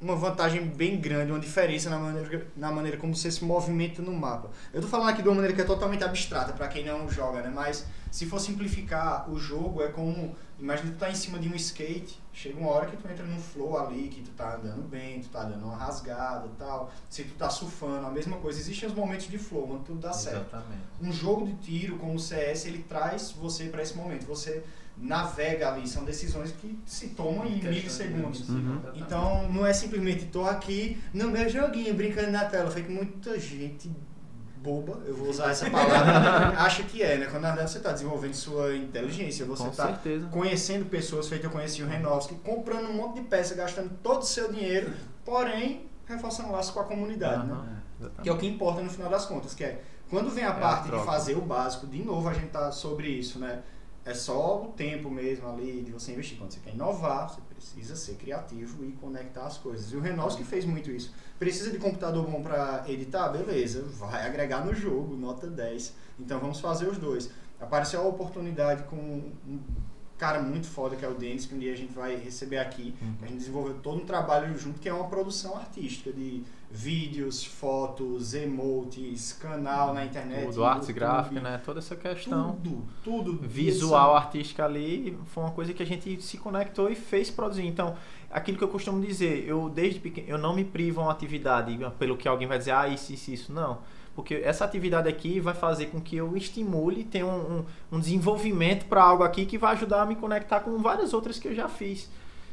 uma vantagem bem grande, uma diferença na maneira, na maneira como você se movimenta no mapa. Eu tô falando aqui de uma maneira que é totalmente abstrata pra quem não joga, né? Mas se for simplificar, o jogo é como. Imagina tu tá em cima de um skate, chega uma hora que tu entra num flow ali, que tu tá andando bem, tu tá dando uma rasgada e tal. Se tu tá surfando, a mesma coisa. Existem os momentos de flow, onde tudo dá certo Exatamente. um jogo de tiro como o CS, ele traz você para esse momento. Você navega ali, são decisões que se tomam em milissegundos. Uhum. Então não é simplesmente tô aqui no meu joguinho brincando na tela. Foi que muita gente boba, eu vou usar essa palavra, acha que é, né? Quando na verdade você está desenvolvendo sua inteligência, você está conhecendo pessoas, feito eu conheci o Renovski, comprando um monte de peça, gastando todo o seu dinheiro, porém reforçando laço com a comunidade, né? Aham. Que é o que importa no final das contas, que é quando vem a É a parte de troca. fazer o básico, de novo a gente tá sobre isso, né? É só o tempo mesmo ali de você investir. Quando você quer inovar, você precisa ser criativo e conectar as coisas. E o Renovski fez muito isso. Precisa de computador bom para editar? Beleza, vai agregar no jogo, nota 10. Então vamos fazer os dois. Apareceu a oportunidade com um cara muito foda que é o Denis, que um dia a gente vai receber aqui. A gente desenvolveu todo um trabalho junto que é uma produção artística de vídeos, fotos, emotes, canal na internet. Tudo, arte gráfica, né? Toda essa questão. Tudo, tudo. visual, artística ali, foi uma coisa que a gente se conectou e fez produzir. Então, aquilo que eu costumo dizer, eu desde pequeno, eu não me privo a uma atividade pelo que alguém vai dizer, ah, isso, isso, isso. Não. Porque essa atividade aqui vai fazer com que eu estimule, tenha um, um, um desenvolvimento para algo aqui que vai ajudar a me conectar com várias outras que eu já fiz.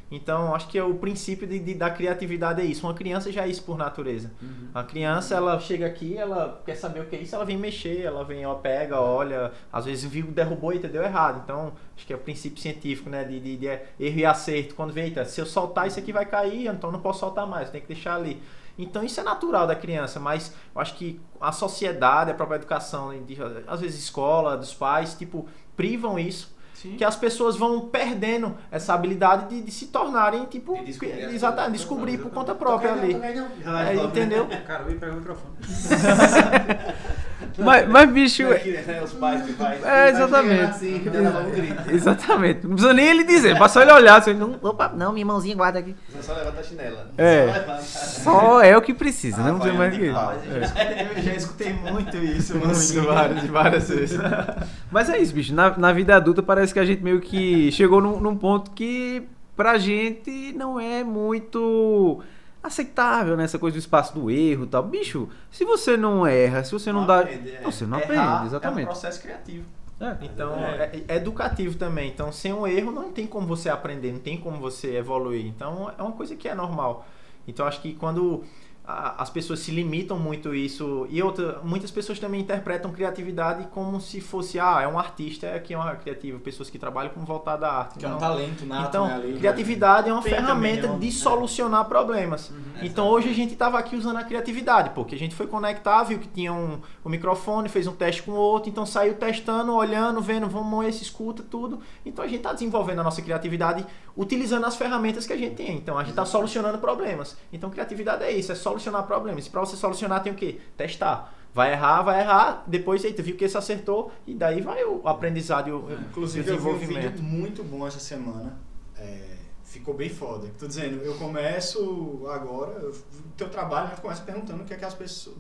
Então, acho que é o princípio de, de- da criatividade é isso. Uma criança já é isso por natureza. A criança, ela chega aqui, ela quer saber o que é isso, ela vem mexer, ela vem, ela pega, olha, às vezes viu, derrubou e entendeu errado. Então, acho que é o princípio científico, né, de, de, de erro e acerto. Quando vem, eita, se eu soltar isso aqui vai cair, então não posso soltar mais, tem que deixar ali. Então, isso é natural da criança, mas eu acho que a sociedade, a própria educação, né, às vezes escola, dos pais, tipo, privam isso Sim. que as pessoas vão perdendo essa habilidade de, de se tornarem, tipo, De descobrir exatamente, descobrir por conta própria ali. É, É, entendeu? Cara, eu ia pegar o microfone. mas, mas, bicho. né, Os pais que. É, exatamente. Assim, um. Exatamente. Não precisa nem ele dizer, basta ele olhar. Assim, não, opa, não, minha mãozinha guarda aqui. Você só levanta a chinela. É. Só levanta. Só é o que precisa, não precisa mais que isso. Ah, eu já- escutei muito isso, muito, várias, várias vezes. Mas é isso, bicho. Na, na vida adulta parece que a gente meio que chegou num, num ponto que pra gente não é muito aceitável, né? Essa coisa do espaço do erro e tal. Bicho, se você não erra, se você não, Não dá. aprende, é. Você não Errar aprende, É um exatamente. processo criativo. É. Então, É. é, é educativo também. Então, sem um erro, não tem como você aprender, não tem como você evoluir. Então, é uma coisa que é normal. Então, acho que quando a- as pessoas se limitam muito isso e outra, muitas pessoas também interpretam criatividade como se fosse, ah, é um artista é que é uma criativa, pessoas que trabalham com voltada à arte. Que é um Não. talento nato, Então, né, ali, criatividade é uma Tem ferramenta também, né? de solucionar problemas. Então hoje a gente estava aqui usando a criatividade, porque a gente foi conectar, viu que tinha um, um microfone, fez um teste com o outro, então saiu testando, olhando, vendo, vamos esse, escuta tudo. Então a gente está desenvolvendo a nossa criatividade utilizando as ferramentas que a gente tem. Então a gente está solucionando problemas. Então criatividade é isso, é solucionar problemas. E para você solucionar tem o quê? Testar. Vai errar, vai errar, depois eita, viu que esse acertou, e daí vai o aprendizado e o, o Inclusive, eu vi um vídeo muito bom essa semana. É, ficou bem foda. Tô dizendo, eu começo agora, eu- o teu trabalho, tu começa perguntando o que é que as pessoas.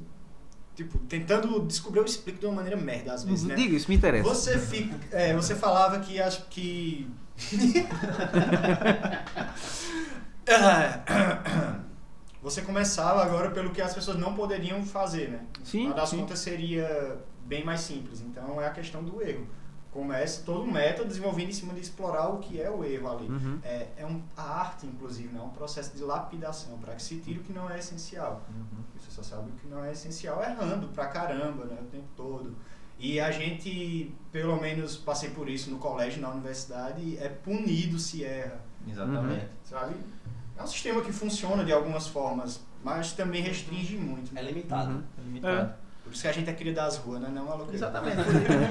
Tipo, tentando descobrir, eu explico de uma maneira merda às vezes, né? Diga, isso me interessa. Você fica. É, você falava que acho que. você começava agora pelo que as pessoas não poderiam fazer, né? Sim, das sim. contas seria bem mais simples. Então é a questão do erro. começa todo o método desenvolvendo em cima de explorar o que é o erro ali. Uhum. É, é um, a arte, inclusive, né? é um processo de lapidação para que se tire o que não é essencial. Uhum. Você só sabe o que não é essencial errando pra caramba, né? O tempo todo. E a gente, pelo menos passei por isso no colégio, na universidade, é punido se erra, Exatamente. sabe? É um sistema que funciona de algumas formas, mas também restringe muito. É Né? limitado. Uhum. É limitado. Por isso que a gente é cria das ruas, né? Não é maluco. Exatamente.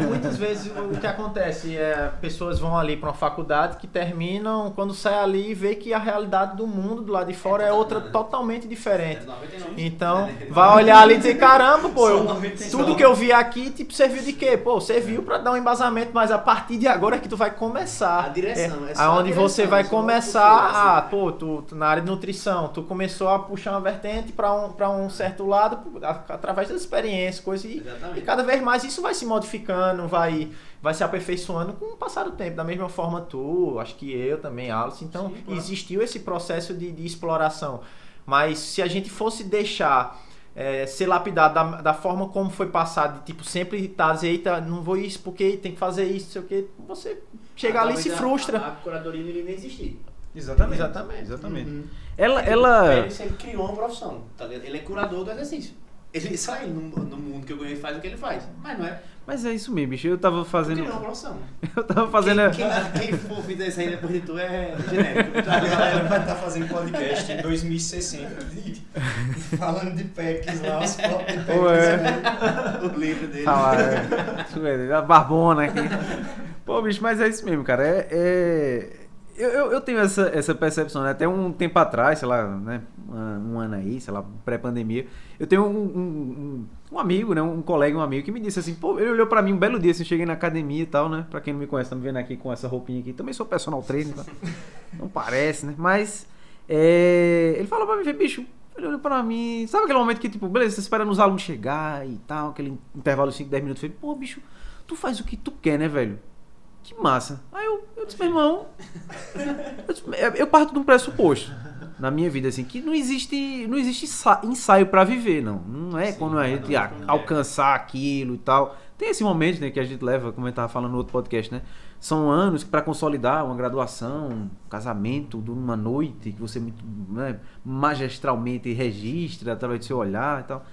Muitas vezes o que acontece é pessoas vão ali para uma faculdade que terminam, quando sai ali, vê que a realidade do mundo do lado de fora é outra totalmente diferente. 99. Então, vai olhar ali e dizer, caramba, pô, eu- Só 99. tudo que eu vi aqui, tipo, serviu de quê? Pô, serviu pra dar um embasamento, mas a partir de agora é que tu vai começar. A direção, É, é só a aonde direção, você vai o começar, futuro, assim. ah, pô, tu, tu na área de nutrição, tu começou a puxar uma vertente pra um, pra um certo lado, a- através das experiências, coisas, e, Exatamente. e cada vez mais isso vai se modificando, vai, vai se aperfeiçoando com o passar do tempo. Da mesma forma tu, acho que eu também, Alice. Então, Sim, claro. existiu esse processo de, de exploração. Mas se a gente fosse deixar é, ser lapidado da, da forma como foi passado, de, tipo, sempre tá dizer, eita, não vou isso porque tem que fazer isso, sei o que, você chega ali e se frustra. A, a curadoria não iria nem existir. Exatamente. Exatamente. Exatamente. Uhum. Ela, Ele ela. sempre criou uma profissão, tá? Ele é curador do exercício. Ele sai no, no mundo que eu ganhei e faz o que ele faz. Mas não é. Mas é isso mesmo, bicho. Eu tava Ele fazendo. uma profissão. Eu tava fazendo. Quem, quem, quem for ouvir isso aí depois de tu é genérico. Tá A galera vai estar fazendo podcast em 2060, de- falando de PECs lá, os flop de PECs. Ué. O livro dele. Ah, lá, é. Isso é, a barbona aqui. Pô, bicho, mas é isso mesmo, cara. É. é- Eu, eu, eu tenho essa, essa percepção, né? Até um tempo atrás, sei lá, né? Um, ano aí, sei lá, pré-pandemia. Eu tenho um, um, um- amigo, né? Um colega, um amigo que me disse assim, pô, ele olhou pra mim um belo dia, assim, cheguei na academia e tal, né? Pra quem não me conhece, tá me vendo aqui com essa roupinha aqui. Também sou personal trainer, tá? Não parece, né? Mas. é, ele falou pra mim, bicho, ele olhou pra mim. Sabe aquele momento que, tipo, beleza, você esperando os alunos chegar e tal, aquele intervalo de 5, 10 minutos. Eu falei, pô, bicho, tu faz o que tu quer, né, velho? Que massa. Aí eu, eu disse, meu irmão. Eu, disse, eu parto de um pressuposto na minha vida, assim, que não existe, não existe ensa- ensaio pra viver, não. Não é Sim, quando a gente é. alcançar aquilo e tal. Tem esse momento, né, que a gente leva, como eu tava falando no outro podcast, né? São anos para consolidar uma graduação, um casamento de uma noite que você muito né, magistralmente registra através do seu olhar e tal.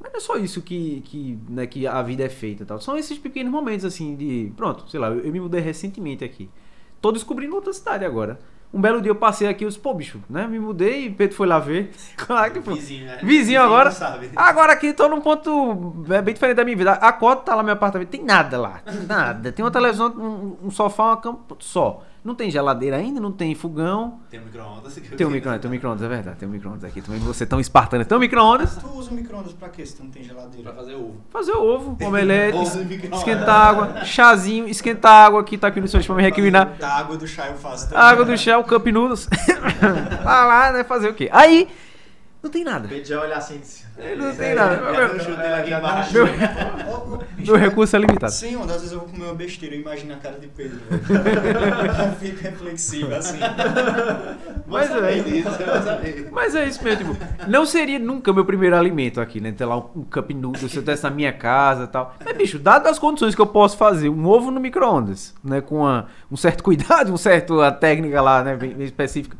Mas não é só isso que, que, né, que a vida é feita tal. São esses pequenos momentos assim de. Pronto, sei lá, eu, eu me mudei recentemente aqui. Tô descobrindo outra cidade agora. Um belo dia eu passei aqui e eu disse, pô, bicho, né? Me mudei e Pedro foi lá ver. Claro que foi. Vizinho, né? Vizinho agora. Agora aqui tô num ponto é bem diferente da minha vida. A cota tá lá no meu apartamento, tem nada lá. Tem nada. Tem uma televisão, um, um sofá, uma cama só. Não tem geladeira ainda, não tem fogão. Tem um micro-ondas. que Tem um micro-ondas, tem um micro-ondas, é verdade. Tem um micro-ondas aqui. Também você tão espartano. Tem um micro-ondas. Tu usa o micro-ondas pra quê se tu não tem geladeira? Pra fazer ovo. Fazer ovo, omelete, esquentar água, chazinho, esquentar água aqui, tá aqui no seu pra me recriminar. Da água do chá eu faço A água do chá, o Cup Noodles. Vai lá, né? Fazer o quê? Aí, não tem nada. Pedro já olha assim e disse, Não tem nada. Já Meu, recurso é limitado. Sim, uma das vezes eu vou comer uma besteira e imagino a cara de Pedro. eu fico reflexivo assim. Mas é. disso. Mas é isso mesmo, tipo, não seria nunca meu primeiro alimento aqui, né? Ter lá um, um cup noodle, se eu tivesse na minha casa e tal. Mas, bicho, dadas as condições que eu posso fazer um ovo no micro-ondas, né? Com uma- um certo cuidado, um certo a técnica lá, né? Bem, bem específica.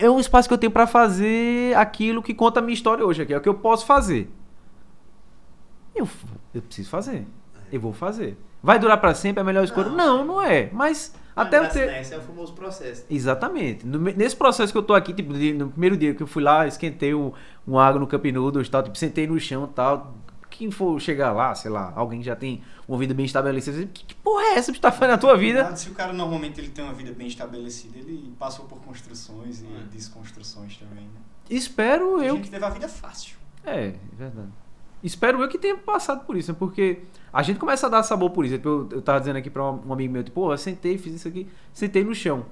É um espaço que eu tenho pra fazer aquilo que conta a minha história hoje aqui. É o que eu posso fazer. Eu, eu preciso fazer. Eu vou fazer. Vai durar pra sempre? É a melhor escolha? Não. Não, não é. Mas até eu ter... Esse é o famoso processo. Exatamente. No nesse processo que eu tô aqui, tipo, no primeiro dia que eu fui lá, esquentei um, um água no Cup Noodles e tal, tipo, sentei no chão e tal. Quem for chegar lá, sei lá, alguém já tem uma vida bem estabelecida, que, que porra é essa que tu tá fazendo na tua vida? Se o cara normalmente ele tem uma vida bem estabelecida, ele passou por construções e É. desconstruções também, né? Espero Tem eu. gente que teve a vida fácil. É, é verdade. Espero eu que tenha passado por isso, né? porque a gente começa a dar sabor por isso. Eu, eu tava dizendo aqui pra um, um amigo meu, tipo, pô, eu sentei, fiz isso aqui, sentei no chão.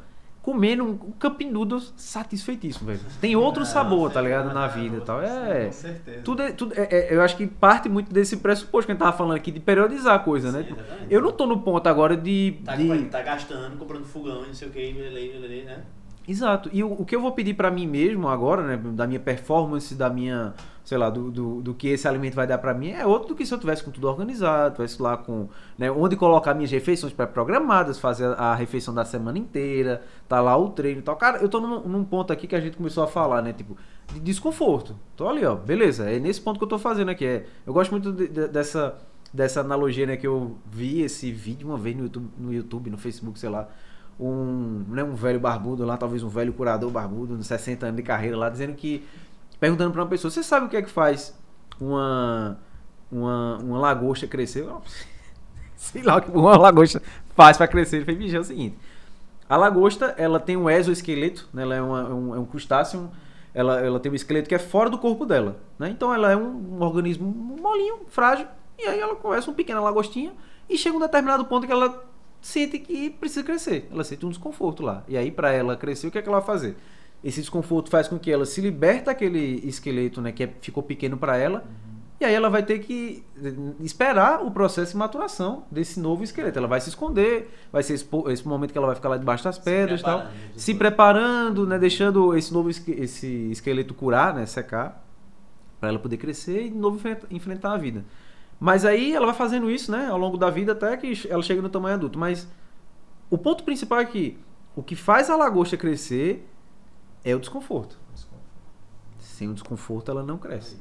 Comendo um, Cup Noodles satisfeitíssimo, velho. Tem outro sabor, tá ligado? Na vida e tal. É. Com certeza. Tudo é, tudo é- é- eu acho que parte muito desse pressuposto que a gente tava falando aqui, de periodizar a coisa, né? Sim. Eu não tô no ponto agora de. Tá, de- tá gastando, comprando fogão e não sei o que, né? Exato. E o, o que eu vou pedir pra mim mesmo agora, né, da minha performance, da minha, sei lá, do, do, do que esse alimento vai dar pra mim, é outro do que se eu tivesse com tudo organizado, tivesse lá com, né, onde colocar minhas refeições pré-programadas, fazer a, refeição da semana inteira, tá lá o treino e tal. Cara, eu tô num, num ponto aqui que a gente começou a falar, né, tipo, de desconforto. Tô ali, ó, beleza, é nesse ponto que eu tô fazendo aqui. É, eu gosto muito de- de- dessa, dessa analogia, né, que eu vi esse vídeo uma vez no YouTube, no, YouTube, no Facebook, sei lá, um, né, um velho barbudo lá, talvez um velho curador barbudo, uns 60 anos de carreira lá, dizendo que, perguntando pra uma pessoa, você sabe o que é que faz uma, uma, uma lagosta crescer? Sei lá o que uma lagosta faz pra crescer. Ele fez, é o seguinte, a lagosta, ela tem um exoesqueleto, né, ela é, uma- um, é um crustáceo, ela, ela tem um esqueleto que é fora do corpo dela, né? Então ela é um, um organismo molinho, frágil, e aí ela começa uma pequena lagostinha e chega um determinado ponto que ela sente que precisa crescer. Ela sente um desconforto lá. E aí para ela crescer, o que é que ela vai fazer? Esse desconforto faz com que ela se liberte daquele esqueleto, né, que é- ficou pequeno para ela, e aí ela vai ter que eh, esperar o processo de maturação desse novo esqueleto. Ela vai se esconder, vai ser esse, po- esse momento que ela vai ficar lá debaixo das pedras e tal preparando, né? se preparando, né, deixando esse novo esse esqueleto curar, né, secar, para ela poder crescer e de novo enfrenta- enfrentar a vida. Mas aí ela vai fazendo isso, né, ao longo da vida até que ela chega no tamanho adulto. Mas o ponto principal é que o que faz a lagosta crescer é o desconforto. Sem o desconforto ela não cresce.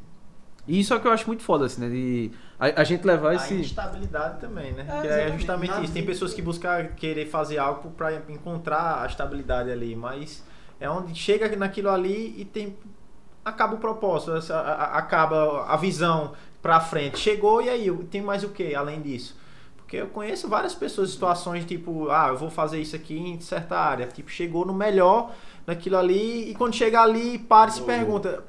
E isso é o que eu acho muito foda, assim, né, de a, a gente levar A esse instabilidade também, né? É, que é justamente Na isso. Tem vida- pessoas que buscam querer fazer algo para encontrar a estabilidade ali, mas é onde chega naquilo ali e tem acaba o propósito, a- a- acaba a visão pra frente. Chegou e aí, tem mais o que além disso? Porque eu conheço várias pessoas, situações tipo, ah, eu vou fazer isso aqui em certa área. Tipo, chegou no melhor naquilo ali e quando chega ali, para e se pergunta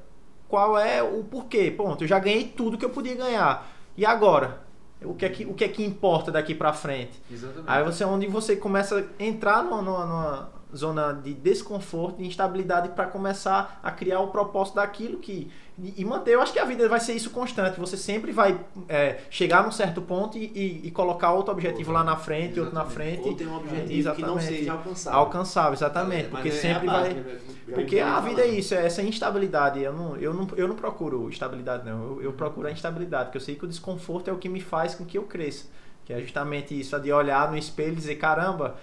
qual é o porquê. Ponto, eu já ganhei tudo que eu podia ganhar. E agora? O que é que, o que, é que importa daqui pra frente? Aí você é onde você começa a entrar numa, numa- numa zona de desconforto, de instabilidade para começar a criar o propósito daquilo que e manter. Eu acho que a vida vai ser isso constante. Você sempre vai é, chegar num certo ponto e, e- e colocar outro objetivo lá na frente, outro na frente. Ou tem um objetivo que não Exatamente. seja alcançável. Alcançável, exatamente. Mas Porque é sempre base, vai. Já Porque a vida é isso, é essa instabilidade. Eu não, eu não, eu não procuro estabilidade, não. Eu, eu procuro a instabilidade, porque eu sei que o desconforto é o que me faz com que eu cresça. Que é justamente isso, de olhar no espelho e dizer, caramba,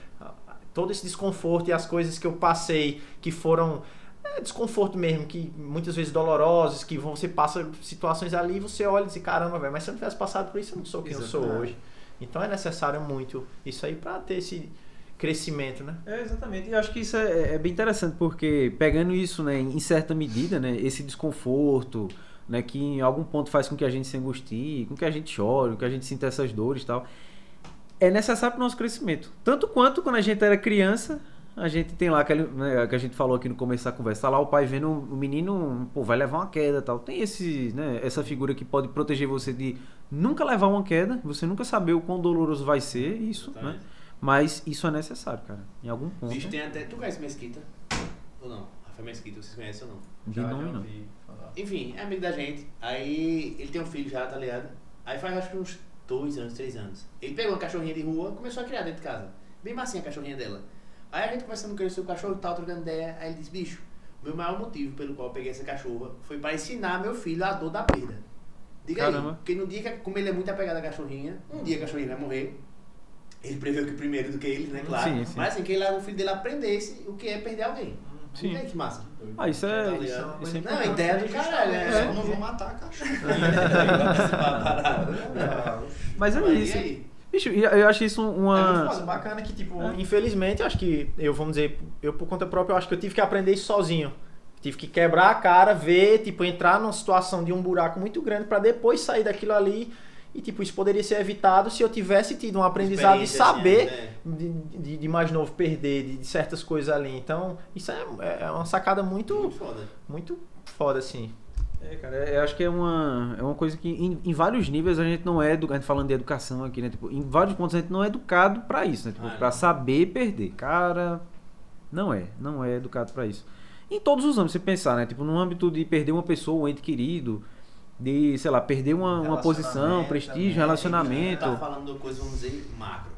todo esse desconforto e as coisas que eu passei que foram é, desconforto mesmo, que muitas vezes dolorosos, que você passa situações ali e você olha e diz, caramba, velho, mas se eu não tivesse passado por isso, eu não sou quem eu sou Exatamente. hoje. Então é necessário muito isso aí pra ter esse crescimento, né? É, exatamente. E eu acho que isso é, é bem interessante, porque pegando isso, né, em certa medida, né, esse desconforto, né, que em algum ponto faz com que a gente se angustie, com que a gente chore, com que a gente sinta essas dores e tal, é necessário para o nosso crescimento. Tanto quanto quando a gente era criança, a gente tem lá aquele, né, que a gente falou aqui no começo da conversa, tá lá o pai vendo o menino, pô, vai levar uma queda e tal. Tem esse, né, essa figura que pode proteger você de nunca levar uma queda, você nunca saber o quão doloroso vai ser isso, né? Exatamente. Mas isso é necessário, cara. Em algum ponto. Tem até. Tu conhece Mesquita? Ou não? Rafael Mesquita, vocês conhecem ou não? De nome, não. ouvi falar. Enfim, é amigo da gente. Aí ele tem um filho já, tá ligado? Aí faz acho que uns dois anos, três anos. Ele pegou uma cachorrinha de rua e começou a criar dentro de casa. Bem massinha a cachorrinha dela. Aí a gente conversando com ele sobre o cachorro e tal, trocando ideia. Aí ele disse, bicho, meu maior motivo pelo qual eu peguei essa cachorra foi para ensinar meu filho a dor da perda. Diga Caramba. aí, porque no dia que, como ele é muito apegado à cachorrinha, um dia a cachorrinha vai morrer. Ele preveu que primeiro do que ele, né? Claro. Sim, sim. Mas assim, que ele, o filho dele aprendesse o que é perder alguém. Sim. Diga aí que massa. Ah, isso é. Tá isso é- isso é Não, a ideia do caralho, É, é. só não vou matar a cachorra. Mas é Mas e isso. aí? Bicho, e eu acho isso É muito uma. foda, bacana que, tipo, É. infelizmente, eu acho que, eu vamos dizer, eu por conta própria, eu acho que eu tive que aprender isso sozinho. Tive que quebrar a cara, ver, tipo, entrar numa situação de um buraco muito grande pra depois sair daquilo ali. E, tipo, isso poderia ser evitado se eu tivesse tido um aprendizado de assim, saber né? de, de, de mais novo perder, de, de certas coisas ali. Então, isso é, é uma sacada muito, Muito foda. muito foda, assim. É, cara, eu acho que é uma, é uma coisa que em, em vários níveis a gente não é edu- a gente falando de educação aqui, né? Tipo, em vários pontos a gente não é educado pra isso, né? Tipo, Ah, pra saber perder. Cara, não é, não é educado pra isso. Em todos os âmbitos, você pensar, né? Tipo, no âmbito de perder uma pessoa, um ente querido, de, sei lá, perder uma, uma posição, Relacionamento prestígio, também, relacionamento. Tá falando de coisa, vamos dizer, macro.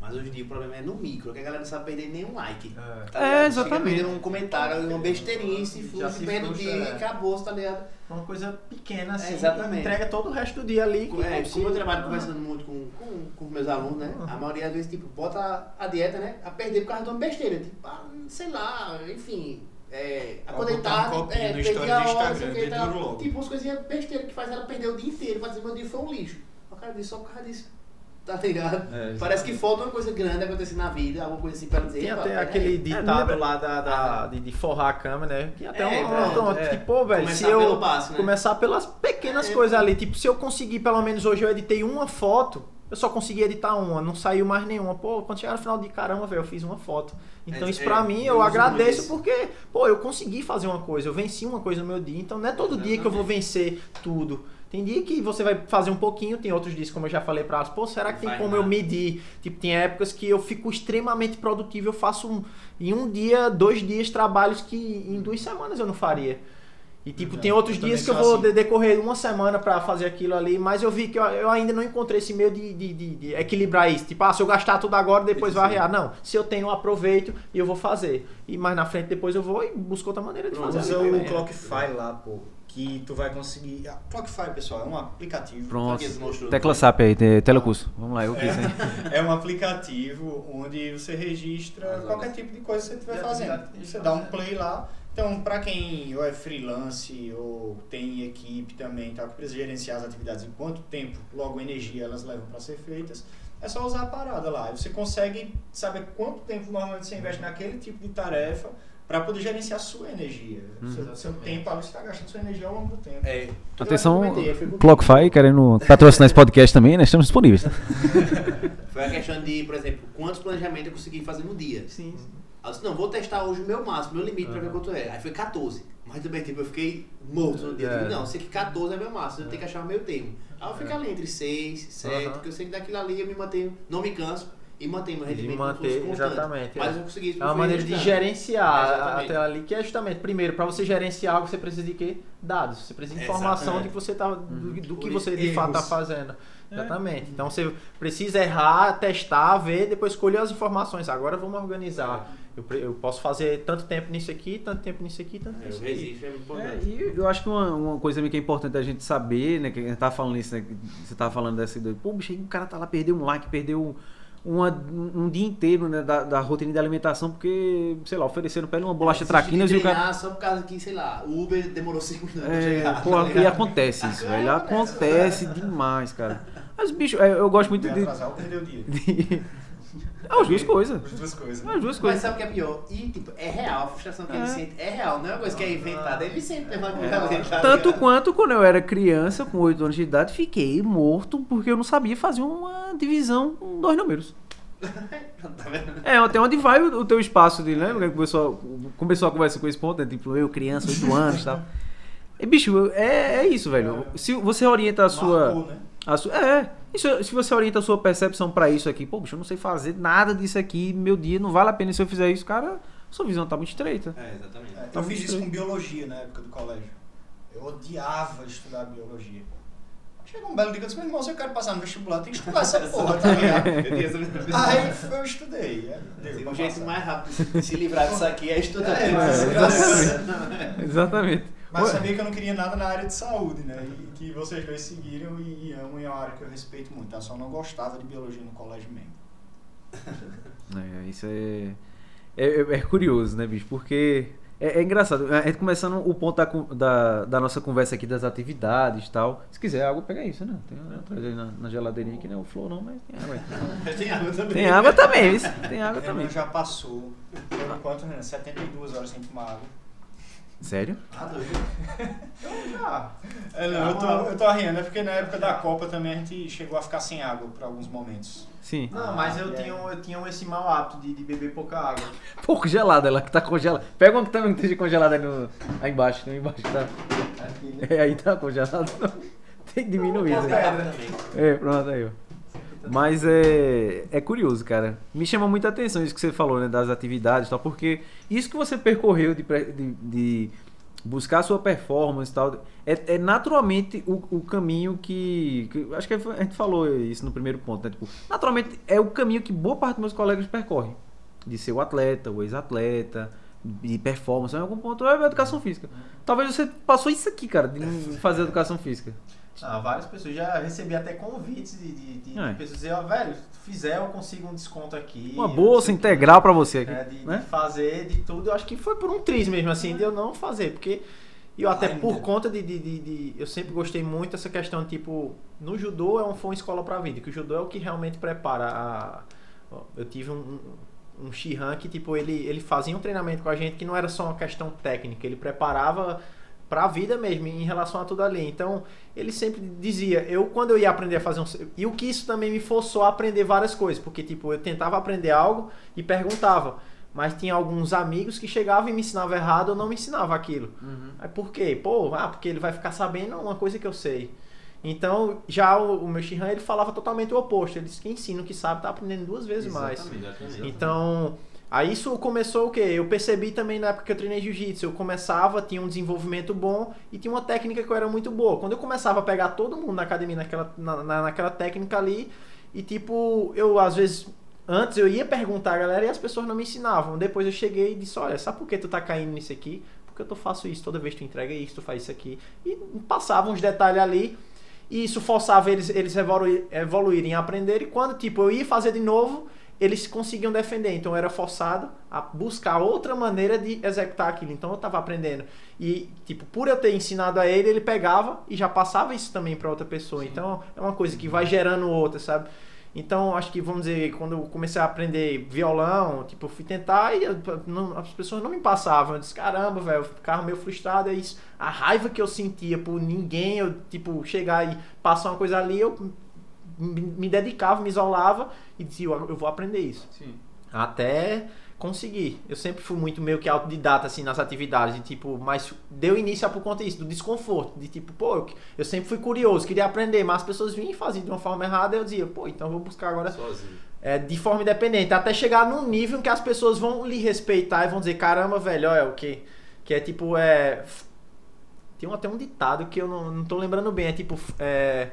Mas hoje em dia o problema é no micro, que a galera não sabe perder nenhum like. É. Tá É, ligado? exatamente. Chega a perder um comentário, uma besteirinha, e se frustra, se perde o dia e acabou, tá ligado? Uma coisa pequena assim, É, exatamente. entrega todo o resto do dia ali. que É, como como eu se- trabalho conversando muito com, com, com meus alunos, né? Uhum. A maioria das vezes, tipo, bota a, a dieta, né? A perder por causa de uma besteira. Tipo, ah, sei lá, enfim. É, Vai acordei botar um tarde, copinho é, perdi a hora, Instagram, sei o que, logo. Tipo, umas coisinhas besteiras que faz ela perder o dia inteiro, pra dizer meu dia foi um lixo. O cara disse só por causa disso. Tá ligado? É, Parece que falta uma coisa grande acontecer na vida, alguma coisa assim pra dizer. Tem "Epa, até peraí." aquele É, ditado lá da, da- de, de forrar a cama, né? Que até É, um, pronto, é. pô, velho, se Começar eu pelo básico, né? começar pelas pequenas É, coisas ali, tipo, se eu conseguir, pelo menos hoje eu editei uma foto, eu só consegui editar uma, não saiu mais nenhuma. Pô, quando chegar no final de caramba, velho, eu fiz uma foto. Então É, isso pra é, mim eu agradeço porque, pô, eu consegui fazer uma coisa, eu venci uma coisa no meu dia, então não é todo dia que eu vou vencer tudo. Tem dia que você vai fazer um pouquinho, tem outros dias, como eu já falei pra elas, pô, será que tem Vai como eu medir? Tipo, tem épocas que eu fico extremamente produtivo, eu faço um, em um dia, dois dias trabalhos que em duas semanas eu não faria. E tipo, Já, tem outros eu dias que eu vou assim. de- decorrer uma semana pra fazer aquilo ali, mas eu vi que eu, eu ainda não encontrei esse meio de, de- de- de equilibrar isso. Tipo, ah, se eu gastar tudo agora, depois vai arriar. Não, se eu tenho, eu aproveito e eu vou fazer. E mais na frente, depois eu vou e busco outra maneira de Pronto, fazer. Usa o também. Clockify lá, pô. Que tu vai conseguir. Ah, Clockify, pessoal, é um aplicativo. Pronto. Tecla SAP aí, te- telecurso. Vamos lá, eu quis, hein? É um aplicativo onde você registra As qualquer tipo de coisa que você estiver fazendo. Você dá um play lá. Então, para quem ou é freelance ou tem equipe também, tá, que precisa gerenciar as atividades em quanto tempo, logo energia elas levam para ser feitas, é só usar a parada lá. Aí você consegue saber quanto tempo normalmente você investe naquele tipo de tarefa para poder gerenciar a sua energia. Uhum. Seu, seu tempo, você está gastando sua energia ao longo do tempo. É, Atenção, Clockify, querendo patrocinar esse podcast também, né? Estamos disponíveis. tá? Foi a questão de, por exemplo, quantos planejamentos eu consegui fazer no dia. Sim, sim. Aí eu disse, não, vou testar hoje o meu máximo, meu limite pra ver quanto é. Aí foi 14. Mas também, tipo, eu fiquei morto no dia. Eu É. digo, não, sei que 14 é meu máximo, eu tenho que achar o meio termo. Aí eu fico ali entre 6, 7, Aham. porque eu sei que daquilo ali eu me mantenho, não me canso e mantenho meu rendimento manter, constante. exatamente, Mas é. eu consegui isso É uma maneira de gerenciar Exatamente. até ali, que é justamente, primeiro, para você gerenciar algo, você precisa de quê? Dados. Você precisa de informação Exatamente. de que você tá, do, do que você de erros. fato está fazendo. Exatamente. Então você precisa errar, testar, ver, depois escolher as informações. Agora vamos organizar. Eu, eu posso fazer tanto tempo nisso aqui, tanto tempo nisso aqui, tanto É, nisso o aqui. é É, importante. e eu acho que uma, uma coisa também que é importante a gente saber, né? Que a gente tava falando isso, né? que Você tava falando dessa ideia. Pô, bicho, aí o cara tá lá, perdeu um like, perdeu uma, um dia inteiro né, da, da rotina de alimentação, porque, sei lá, ofereceram pra ele uma bolacha É, traquinas e o cara. Só por causa que, sei lá, o Uber demorou 5 minutos pra É, chegar. pô, tá e acontece isso, velho. acontece. Acontece demais, cara. Mas, bicho, eu gosto muito de. atrasar dia. de... É as duas coisas. As duas coisas. As duas Mas coisas. sabe o que é pior? E, tipo, é real, a frustração que ele É. sente é real, não é uma coisa que é inventada. Ele sente mesmo aquilo ali, tá Tanto ligado? quanto quando eu era criança, com 8 anos de idade, fiquei morto porque eu não sabia fazer uma divisão com dois números. Tá vendo? É, até onde vai o, o teu espaço de, lembra? Que começou, começou a conversa com esse ponto, né? Tipo, eu, criança, 8 anos e tal. E, bicho, é, é isso, velho. Se você orienta a sua. Marcou, né? Sua é, isso, se você orienta a sua percepção pra isso aqui, pô, bicho, eu não sei fazer nada disso aqui, meu dia não vale a pena se eu fizer isso, cara, sua visão tá muito estreita. É, exatamente. É, Tá eu fiz muito isso com biologia na época do colégio. Eu odiava estudar biologia. Chegou um belo dia que eu disse, meu irmão, se eu quero passar no vestibular, tem que estudar essa porra, tá ligado? Aí eu estudei. deu Tem pra um jeito mais rápido de se livrar disso aqui é estudar. É, exatamente. Exatamente. Mas Ué, sabia que eu não queria nada na área de saúde, né? E que vocês dois seguiram e, e amam e é uma área que eu respeito muito. Eu só não gostava de biologia no colégio mesmo. É, isso é, é, é curioso, né, bicho? Porque é, é engraçado. A gente começando o ponto da, da, da nossa conversa aqui das atividades e tal. Se quiser água, pega isso, né? Tem atrás aí na, na geladeirinha aqui, não é o flow não, mas tem água aí. Tem água também. Tem água também, isso. Tem água também. já passou, por enquanto, né, 72 horas sem tomar água. Sério? Ah, doido. Ah, não, eu, tô, eu tô rindo, é porque na época da Copa também a gente chegou a ficar sem água por alguns momentos. Sim. Não, mas eu Ah, tinha, é. eu tinha esse mau hábito de, de beber pouca água. Pouco gelada, ela que tá congelada. Pega uma que também esteja congelada aí, no, aí embaixo, aí embaixo tá. Aqui, né? É, aí tá congelado. Tem que diminuir. Pouca Né? É, pronto aí, ó. Mas é, é curioso, cara. Me chama muita atenção isso que você falou, né? Das atividades e tal, porque isso que você percorreu de, de, de buscar a sua performance e tal. É, é naturalmente o, o caminho que, que- Acho que a gente falou isso no primeiro ponto, né? Tipo, naturalmente é o caminho que boa parte dos meus colegas percorrem. De ser o atleta, o ex-atleta, de performance, em algum ponto é a educação física. Talvez você passou isso aqui, cara, de fazer educação física. Ah, várias pessoas. Já recebi até convites de, de, de É. pessoas dizer, ó, velho, se fizer eu consigo um desconto aqui. Uma bolsa integral pra você aqui. É, de, de né? fazer de tudo. Eu acho que foi por um triz mesmo, assim, de eu não fazer. Porque eu até por conta de, de, de, de- Eu sempre gostei muito dessa questão, tipo, no judô é um, foi uma escola pra vida, que o judô é o que realmente prepara a. Eu tive um. um um Shihan que, tipo, ele, ele fazia um treinamento com a gente que não era só uma questão técnica, ele preparava pra vida mesmo, em relação a tudo ali. Então, ele sempre dizia, eu quando eu ia aprender a fazer um. E o que isso também me forçou a aprender várias coisas, porque, tipo, eu tentava aprender algo e perguntava. Mas tinha alguns amigos que chegavam e me ensinavam errado ou não me ensinavam aquilo. Aí por quê? Pô, ah, porque ele vai ficar sabendo uma coisa que eu sei. Então, já o, o meu Shihan, ele falava totalmente o oposto. Ele disse que ensina o que sabe, tá aprendendo duas vezes mais. Exatamente. Então, aí isso começou o quê? Eu percebi também na época que eu treinei jiu-jitsu. Eu começava, tinha um desenvolvimento bom e tinha uma técnica que eu era muito boa. Quando eu começava a pegar todo mundo na academia naquela, na, na- naquela técnica ali, e tipo, eu às vezes. Antes eu ia perguntar a galera e as pessoas não me ensinavam. Depois eu cheguei e disse: Olha, sabe por que tu tá caindo nisso aqui? Porque eu tô, faço isso, toda vez tu entrega isso, tu faz isso aqui. E passavam uns detalhes ali. E isso forçava eles, eles evolui- evoluírem a aprender. E quando, tipo, eu ia fazer de novo, eles conseguiam defender. Então eu era forçado a buscar outra maneira de executar aquilo. Então eu tava aprendendo. E, tipo, por eu ter ensinado a ele, ele pegava e já passava isso também para outra pessoa. Então é uma coisa que vai gerando outra, sabe? Então, acho que, vamos dizer, quando eu comecei a aprender violão, tipo, eu fui tentar e eu- não- as pessoas não me passavam. Eu disse, caramba, velho, eu ficava meio frustrado. É isso. A raiva que eu sentia por ninguém, eu, tipo, chegar e passar uma coisa ali, eu me, dedicava, me isolava e dizia, eu vou aprender isso. Sim. Até conseguir. Eu sempre fui muito meio que autodidata, assim, nas atividades, de, tipo, mas deu início a por conta disso, do desconforto, de tipo, pô, eu, eu sempre fui curioso, queria aprender, mas as pessoas vinham e faziam de uma forma errada, eu dizia, pô, então eu vou buscar agora Sozinho. é, de forma independente, até chegar num nível em que as pessoas vão lhe respeitar e vão dizer, caramba, velho, olha o que. Que é tipo, é. Tem até um ditado que eu não, não tô lembrando bem, é tipo. É,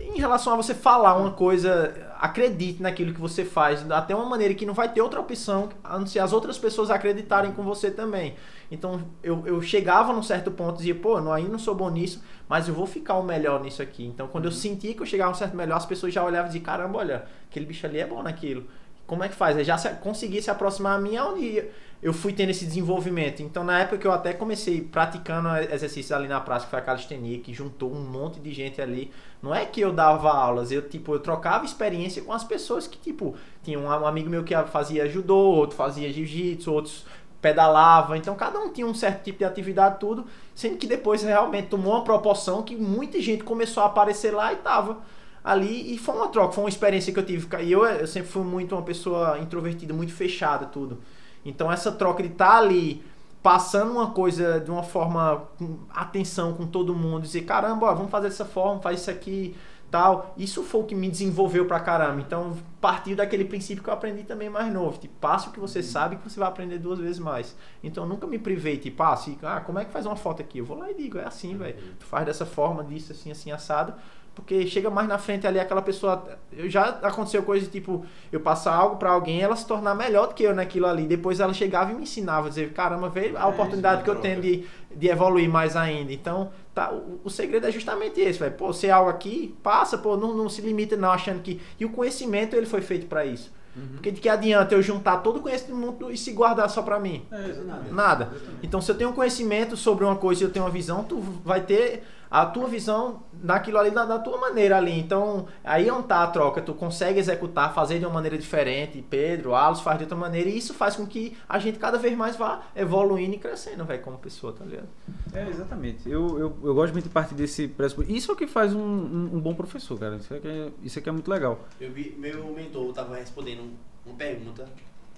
em relação a você falar uma coisa, acredite naquilo que você faz, até uma maneira que não vai ter outra opção a não ser as outras pessoas acreditarem com você também. Então eu, eu chegava num certo ponto e dizia, pô, eu ainda não sou bom nisso, mas eu vou ficar o melhor nisso aqui. Então quando eu sentia que eu chegava a um certo melhor, as pessoas já olhavam e diziam, caramba, olha, aquele bicho ali é bom naquilo. Como é que faz? Eu já se, consegui se aproximar a mim onde eu fui tendo esse desenvolvimento. Então, na época que eu até comecei praticando exercícios ali na praça, que foi a calistenia, que juntou um monte de gente ali. Não é que eu dava aulas, eu tipo, eu trocava experiência com as pessoas que, tipo, tinha um, amigo meu que fazia judô, outro fazia jiu-jitsu, outros pedalava. Então, cada um tinha um certo tipo de atividade, tudo. Sendo que depois realmente tomou uma proporção que muita gente começou a aparecer lá e tava ali e foi uma troca, foi uma experiência que eu tive. E eu, eu sempre fui muito uma pessoa introvertida, muito fechada, tudo. Então essa troca de estar ali passando uma coisa de uma forma com atenção com todo mundo, dizer, caramba, ó, vamos fazer dessa forma, faz isso aqui, tal. Isso foi o que me desenvolveu pra caramba. Então, partiu daquele princípio que eu aprendi também mais novo, tipo, passe o que você sabe que você vai aprender duas vezes mais. Então, eu nunca me privei, tipo, ah, assim, ah, como é que faz uma foto aqui? Eu vou lá e digo, é assim, velho. Tu faz dessa forma, disso, assim, assim, assado. Porque chega mais na frente ali aquela pessoa. Eu já aconteceu coisa de tipo, eu passar algo pra alguém ela se tornar melhor do que eu naquilo ali. Depois ela chegava e me ensinava, dizer, caramba, veio a É, oportunidade isso que é eu uma tenho de, de evoluir mais ainda. Então, tá, o, o segredo é justamente esse, velho. Pô, ser algo aqui, passa, pô, não, não se limita não achando que. E o conhecimento ele foi feito pra isso. Porque de que adianta eu juntar todo o conhecimento do mundo e se guardar só pra mim? É. Nada. Exatamente. Então, se eu tenho um conhecimento sobre uma coisa e eu tenho uma visão, tu vai ter a tua visão naquilo ali, da, da tua maneira ali. Então, aí é onde tá a troca. Tu consegue executar, fazer de uma maneira diferente. Pedro, Alos faz de outra maneira. E isso faz com que a gente cada vez mais vá evoluindo e crescendo, velho, como pessoa, tá ligado? É, exatamente. Eu, eu, eu gosto muito de partir desse pressuposto. Isso é o que faz um, um, um bom professor, cara. Isso aqui é, isso aqui é muito legal. Eu vi, meu mentor estava respondendo um- uma pergunta.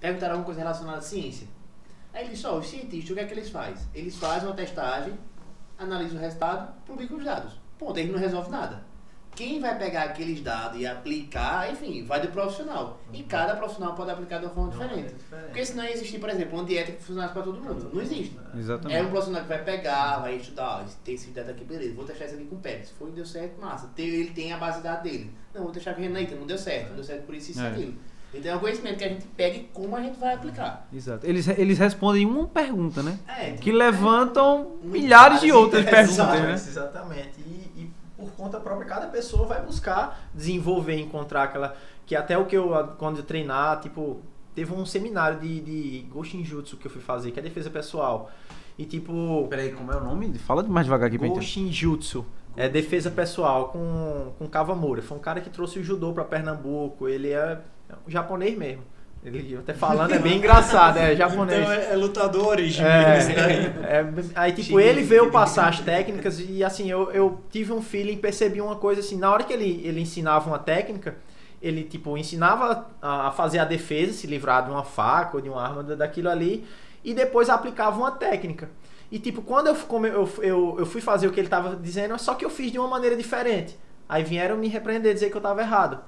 Perguntaram alguma coisa relacionada à ciência. Aí ele disse, ó, os cientistas, o que é que eles fazem? Eles fazem uma testagem, analisam o resultado, publicam os dados. Ponto, eles não resolvem nada. quem vai pegar aqueles dados e aplicar, enfim, vai do profissional. E cada profissional pode aplicar de uma forma diferente. Porque senão ia existir, por exemplo, uma dieta que funcionasse para todo mundo. Não existe. É Exatamente. um profissional que vai pegar, vai estudar, ó, tem esse dieta aqui, beleza, vou testar isso aqui com o Pérez. Se foi, deu certo, massa. Ele tem a base de dados dele. Não, vou testar com o Renan, então não deu certo, não deu certo por isso, isso e É. aquilo. Então é um conhecimento que a gente pega e como a gente vai aplicar. Exato. Eles, eles respondem uma pergunta, né? É, Que levantam milhares de outras perguntas, né? Exatamente. E, e por conta própria, cada pessoa vai buscar desenvolver, encontrar aquela. Que até o que eu, quando eu treinar, tipo, teve um seminário de, de Goshin Jutsu que eu fui fazer, que é defesa pessoal. E tipo. Peraí, como é o nome? Fala mais devagar aqui pra gente. Goshin Jutsu. É defesa pessoal com, com Kawamura. Foi um cara que trouxe o judô pra Pernambuco. Ele é um japonês mesmo. Ele até falando é bem engraçado, é japonês. Então é, é lutador original. É, esse daí. é, aí tipo, Xinguei, ele veio passar as técnicas e assim, eu, eu tive um feeling, percebi uma coisa assim, na hora que ele, ele ensinava uma técnica, ele tipo, ensinava a fazer a defesa, se livrar de uma faca ou de uma arma da- daquilo ali, e depois aplicava uma técnica. E tipo, quando eu, eu, eu, eu fui fazer o que ele tava dizendo, só que eu fiz de uma maneira diferente. Aí vieram me repreender, dizer que eu tava errado.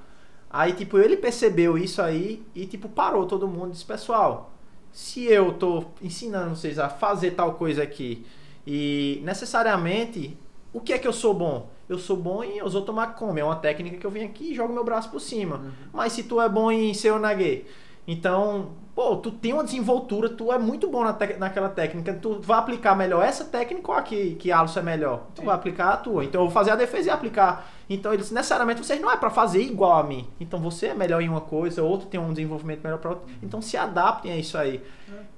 Aí, tipo, ele percebeu isso aí e, tipo, parou todo mundo e disse, pessoal, se eu tô ensinando vocês a fazer tal coisa aqui e necessariamente, o que é que eu sou bom? Eu sou bom em ozotomakome, é uma técnica que eu venho aqui e jogo meu braço por cima. Mas se tu é bom em seonage, então, pô, tu tem uma desenvoltura, tu é muito bom na naquela técnica, tu vai aplicar melhor essa técnica ou a que, que Alisson é melhor? Tu vai aplicar a tua. Então eu vou fazer a defesa e aplicar. Então eles necessariamente vocês não é pra fazer igual a mim. Então você é melhor em uma coisa, outro tem um desenvolvimento melhor para outro. Então se adaptem a isso aí.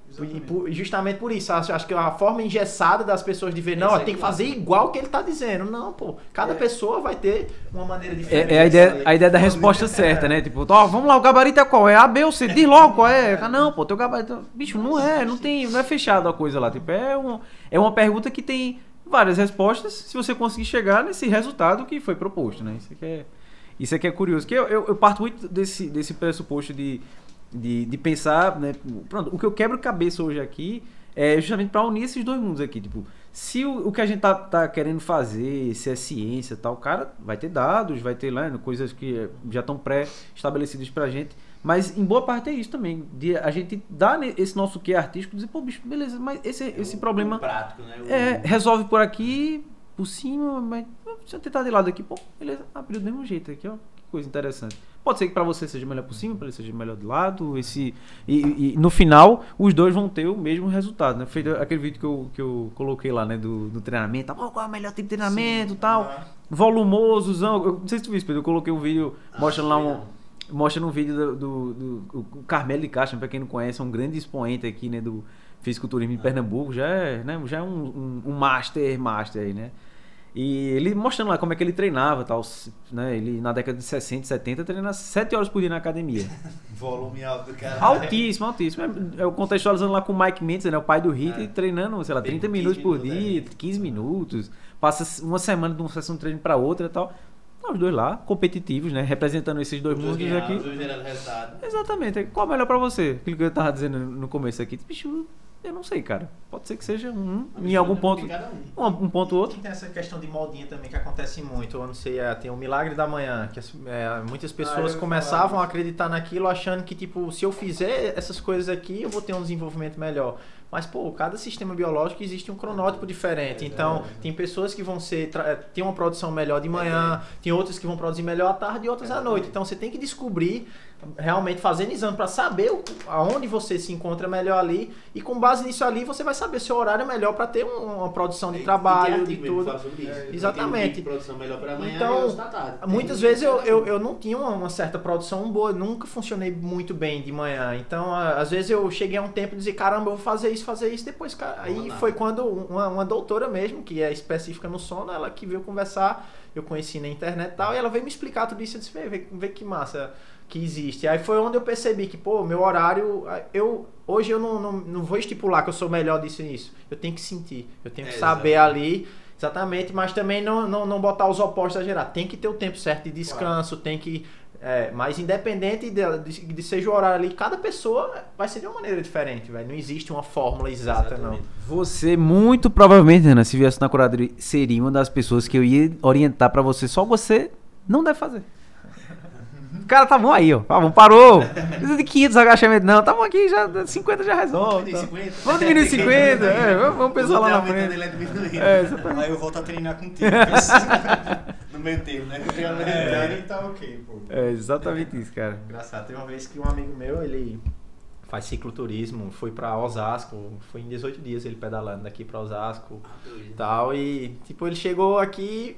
E por- e justamente por isso, acho, acho que a forma engessada das pessoas de ver, não, ó, é tem que fazer igual o que ele tá dizendo. Não, pô. Cada pessoa vai ter uma maneira diferente. É, é a, ideia, a ideia da resposta certa, né? Tipo, ó, vamos lá, o gabarito é qual? É A, B ou C? Diz logo qual é. Ah, não, pô, teu gabarito. Bicho, não é, não tem, não é fechado a coisa lá. Tipo, é, um, é uma pergunta que tem várias respostas se você conseguir chegar nesse resultado que foi proposto, né? Isso aqui é, isso aqui é curioso. Que eu, eu, eu parto muito desse, desse pressuposto de, de, de pensar, né? Pronto, o que eu quebro cabeça hoje aqui é justamente para unir esses dois mundos aqui. Tipo, se o, o que a gente tá, tá querendo fazer, se é ciência e tal, cara, vai ter dados, vai ter lá né, coisas que já estão pré-estabelecidas pra gente. Mas em boa parte é isso também. De a gente dar esse nosso quê artístico e dizer, pô, bicho, beleza, mas esse, esse O- problema o prático, né? O- é, resolve por aqui, por cima, mas se eu tentar de lado aqui, pô, beleza, abriu do mesmo jeito aqui, ó. Que coisa interessante. Pode ser que pra você seja melhor por cima, pra ele seja melhor de lado, esse e, e no final os dois vão ter o mesmo resultado, né? Feito aquele vídeo que eu, que eu coloquei lá, né, do, do treinamento, pô, qual é o melhor tipo de treinamento, e tal, Ah, volumosozão. Eu não sei se tu viu, Pedro, eu coloquei um vídeo Ah, mostrando lá um mostra no vídeo do, do, do- o Carmelo de Castro, pra quem não conhece, é um grande expoente aqui, né, do fisiculturismo de Pernambuco, já é, né, já é um, um, um master, master aí, né? E ele mostrando lá como é que ele treinava, tal, né? Ele na década de 60, 70 treinava 7 horas por dia na academia. Volume alto do cara. Altíssimo, altíssimo. É, Eu contextualizando lá com o Mike Mendes, né, o pai do Hit, É. treinando, sei lá, Tem 30 15 minutos por minutos, dia, 15 minutos. Passa uma semana de uma sessão de treino pra outra e tal. Tá, Os dois lá, competitivos, né? Representando esses dois Os dois mundos aqui. os dois. Exatamente. Qual é melhor pra você? Aquilo que eu tava dizendo no começo aqui. Bicho, eu não sei, cara. Pode ser que seja um, em algum ponto. Um. Um, ponto ou outro. E tem essa questão de modinha também que acontece muito. Eu não sei, é, tem o milagre da manhã, que as- é, muitas Ah, pessoas ia começavam a acreditar naquilo achando que, tipo, se eu fizer essas coisas aqui, eu vou ter um desenvolvimento melhor. Mas, pô, cada sistema biológico existe um cronótipo diferente. Então, tem pessoas que vão ser é, ter uma produção melhor de manhã, tem outras que vão produzir melhor à tarde e outras à noite. Então, você tem que descobrir realmente fazendo exame para saber o- aonde você se encontra melhor ali e com base nisso ali você vai saber seu horário melhor para ter um- uma produção de E- e trabalho, tem de tudo. É, exatamente. amanhã Então, e Muitas vezes eu, eu, eu não tinha uma, uma certa produção boa, nunca funcionei muito bem de manhã. Então, às vezes eu cheguei a um tempo e dizia, caramba, eu vou fazer isso, fazer isso. Depois, cara, aí nada. foi quando uma, uma doutora mesmo, que é específica no sono, ela que veio conversar, eu conheci na internet e tal, e ela veio me explicar tudo isso. Eu disse, vê, vê, vê que massa que existe. Aí foi onde eu percebi que, pô, meu horário, eu hoje eu não, não, não vou estipular que eu sou melhor disso e nisso. Eu tenho que sentir, eu tenho que É, saber ali Exatamente, mas também não, não, não botar os opostos a gerar. Tem que ter o tempo certo de descanso, tem que. É, mas independente de, de, de seja o horário ali, cada pessoa vai ser de uma maneira diferente, velho. Não existe uma fórmula exata, Exatamente. Você, muito provavelmente, Renan, se viesse na curadoria, seria uma das pessoas que eu ia orientar pra você. Só você Não deve fazer. O cara tá bom aí, ó. Tá bom, parou. Precisa de 500 agachamentos. Não, tá bom aqui, já 50 já resolve. Tem tá. 50. Vamos diminuir 50. é, vamos, vamos pensar lá na frente. ele é diminuindo. É, exatamente. Aí eu volto a treinar contigo. No meio tempo, né? É, aumentando e tá ok, pô. É exatamente isso, cara. Engraçado, teve uma vez que um amigo meu, ele faz cicloturismo, foi pra Osasco, foi em 18 dias ele pedalando daqui pra Osasco e tal, e tipo, ele chegou aqui,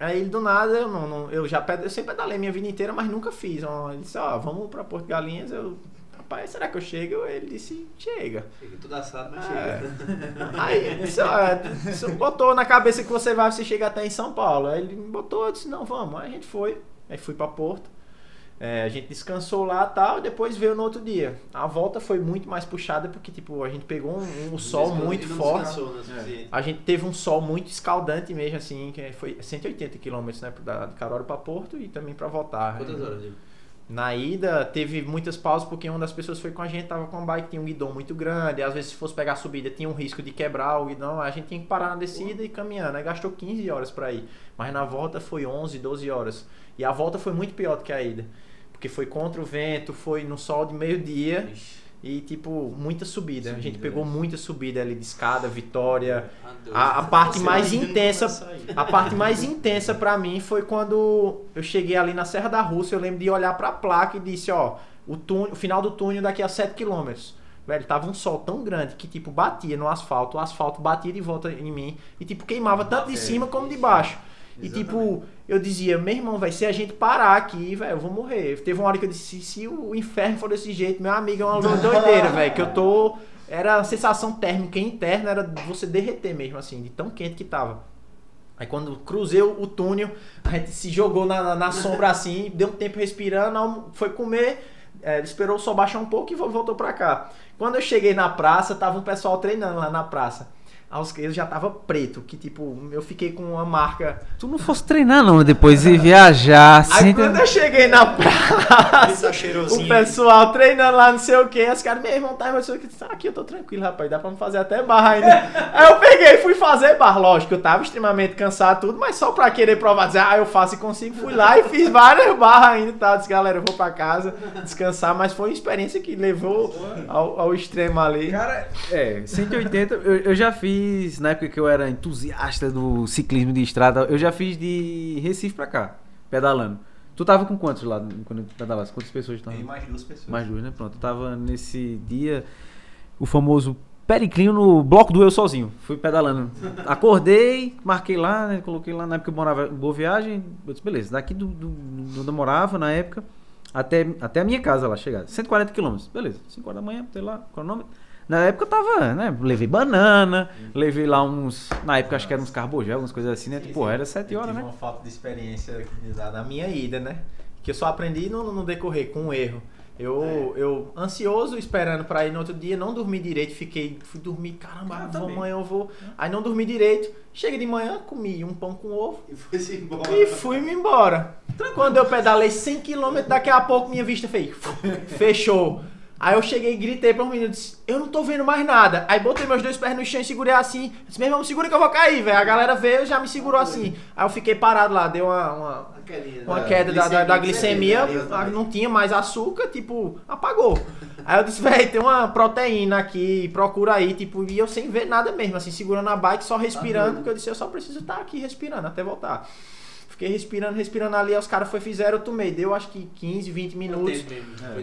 aí ele do nada, eu, não, não- eu já ped, eu sempre pedalei minha vida inteira, mas nunca fiz, ele disse, ó, vamos pra Porto Galinhas, eu, rapaz, será que eu chego? Ele disse, chega. Chega tudo assado, mas É. chega. Aí ele disse, ó, você botou na cabeça que você vai, você chega até em São Paulo. Aí ele me botou, eu disse, não, vamos. Aí a gente foi, aí fui pra Porto. É, a gente descansou lá e tal, e depois veio no outro dia. A volta foi muito mais puxada porque, tipo, a gente pegou um, um sol muito forte. descansou, né, o suficiente. A gente teve um sol muito escaldante mesmo, assim, que foi 180 quilômetros, né, da- de Caruaru pra Porto e também pra voltar. Quantas horas, Diego? Na ida, teve muitas pausas porque uma das pessoas foi com a gente, tava com a bike, tinha um guidão muito grande, às vezes se fosse pegar a subida tinha um risco de quebrar o guidão, a gente tinha que parar na descida e caminhando, aí gastou 15 horas pra ir, mas na volta foi 11, 12 horas. E a volta foi muito pior do que a ida, porque foi contra o vento, foi no sol de meio-dia e tipo, muita subida. A gente pegou é. muita subida ali de escada, Vitória, a, a parte Você mais não intensa a parte mais intensa pra mim foi quando eu cheguei ali na Serra da Rússia. Eu lembro de olhar pra placa e disse: Ó, o, túnel, o final do túnel daqui a 7 km. Velho, tava um sol tão grande que, tipo, batia no asfalto, o asfalto batia de volta em mim e, tipo, queimava tanto de cima como de baixo. E, tipo, eu dizia: Meu irmão, vai ser a gente parar aqui, velho, eu vou morrer. Teve uma hora que eu disse: Se o inferno for desse jeito, meu amigo, é uma doideira, velho, que eu tô. Era a sensação térmica interna, era você derreter mesmo, assim, de tão quente que tava. Aí quando cruzei o túnel, a gente se jogou na, na- na sombra assim, deu um tempo respirando, foi comer, é, esperou o sol baixar um pouco e vo- voltou pra cá. Quando eu cheguei na praça, tava um pessoal treinando lá na praça. Aí os- Eu já tava preto, que tipo, eu fiquei com uma marca. Tu não fosse treinar, não, depois ir viajar. Aí Sem quando eu cheguei na praça, cheirosinho. o pessoal treinando lá, não sei o que, os caras, meu irmão, tá, mas eu disse, aqui eu tô tranquilo, rapaz, dá pra me fazer até barra ainda. Aí eu peguei e fui fazer barra, lógico, eu tava extremamente cansado, tudo, mas só pra querer provar, dizer, ah, eu faço e consigo, fui lá e fiz várias barras ainda e tal, disse, galera, eu vou pra casa descansar, mas foi uma experiência que levou ao, ao extremo ali. Cara, é, 180, eu, eu já fiz, na época que eu era entusiasta do ciclismo de estrada, eu já fiz de Recife pra cá, pedalando. Tu tava com quantos lá quando tu pedalasse? Quantas pessoas estavam? mais duas pessoas. Mais duas, né? Pronto, eu tava nesse dia, o famoso periclinho no bloco do eu sozinho. Fui pedalando. Acordei, marquei lá, né? Coloquei lá na época que eu morava em Boa Viagem. Eu disse, beleza, daqui do, do, do onde eu morava na época até, até a minha casa lá chegar. 140 quilômetros. Beleza, 5 horas da manhã, botei lá, cronômetro. Na época eu tava, né? Levei banana, levei lá uns. Na época acho que eram uns carbogel, algumas coisas assim, né? Sim, Pô, sim. era 7 Eu horas, tive né? uma falta de experiência da, minha ida, né? Que eu só aprendi no, no decorrer, com um erro. Eu, eu ansioso, esperando pra ir no outro dia, não dormi direito, fiquei, fui dormir, caramba, Ah, vou, também. amanhã eu vou. Aí não dormi direito, cheguei de manhã, comi um pão com ovo E foi-se embora. e fui-me embora. Quando eu pedalei 100km, daqui a pouco minha vista fez, fechou. Aí eu cheguei e gritei para um menino, disse, eu não tô vendo mais nada. Aí botei meus dois pés no chão e segurei assim. Disse, meu irmão, segura que eu vou cair, velho. A galera veio e já me segurou assim. Aí eu fiquei parado lá, deu uma- uma, Uma queda da, da, da glicemia, não tinha mais açúcar, tipo, apagou. Aí eu disse, velho, tem uma proteína aqui, procura aí, tipo, e eu sem ver nada mesmo, assim, segurando a bike, só respirando, porque eu disse, eu só preciso estar aqui respirando até voltar. Fiquei respirando, respirando ali, aí os caras foi fizeram, eu tomei, deu acho que 15, 20 minutos.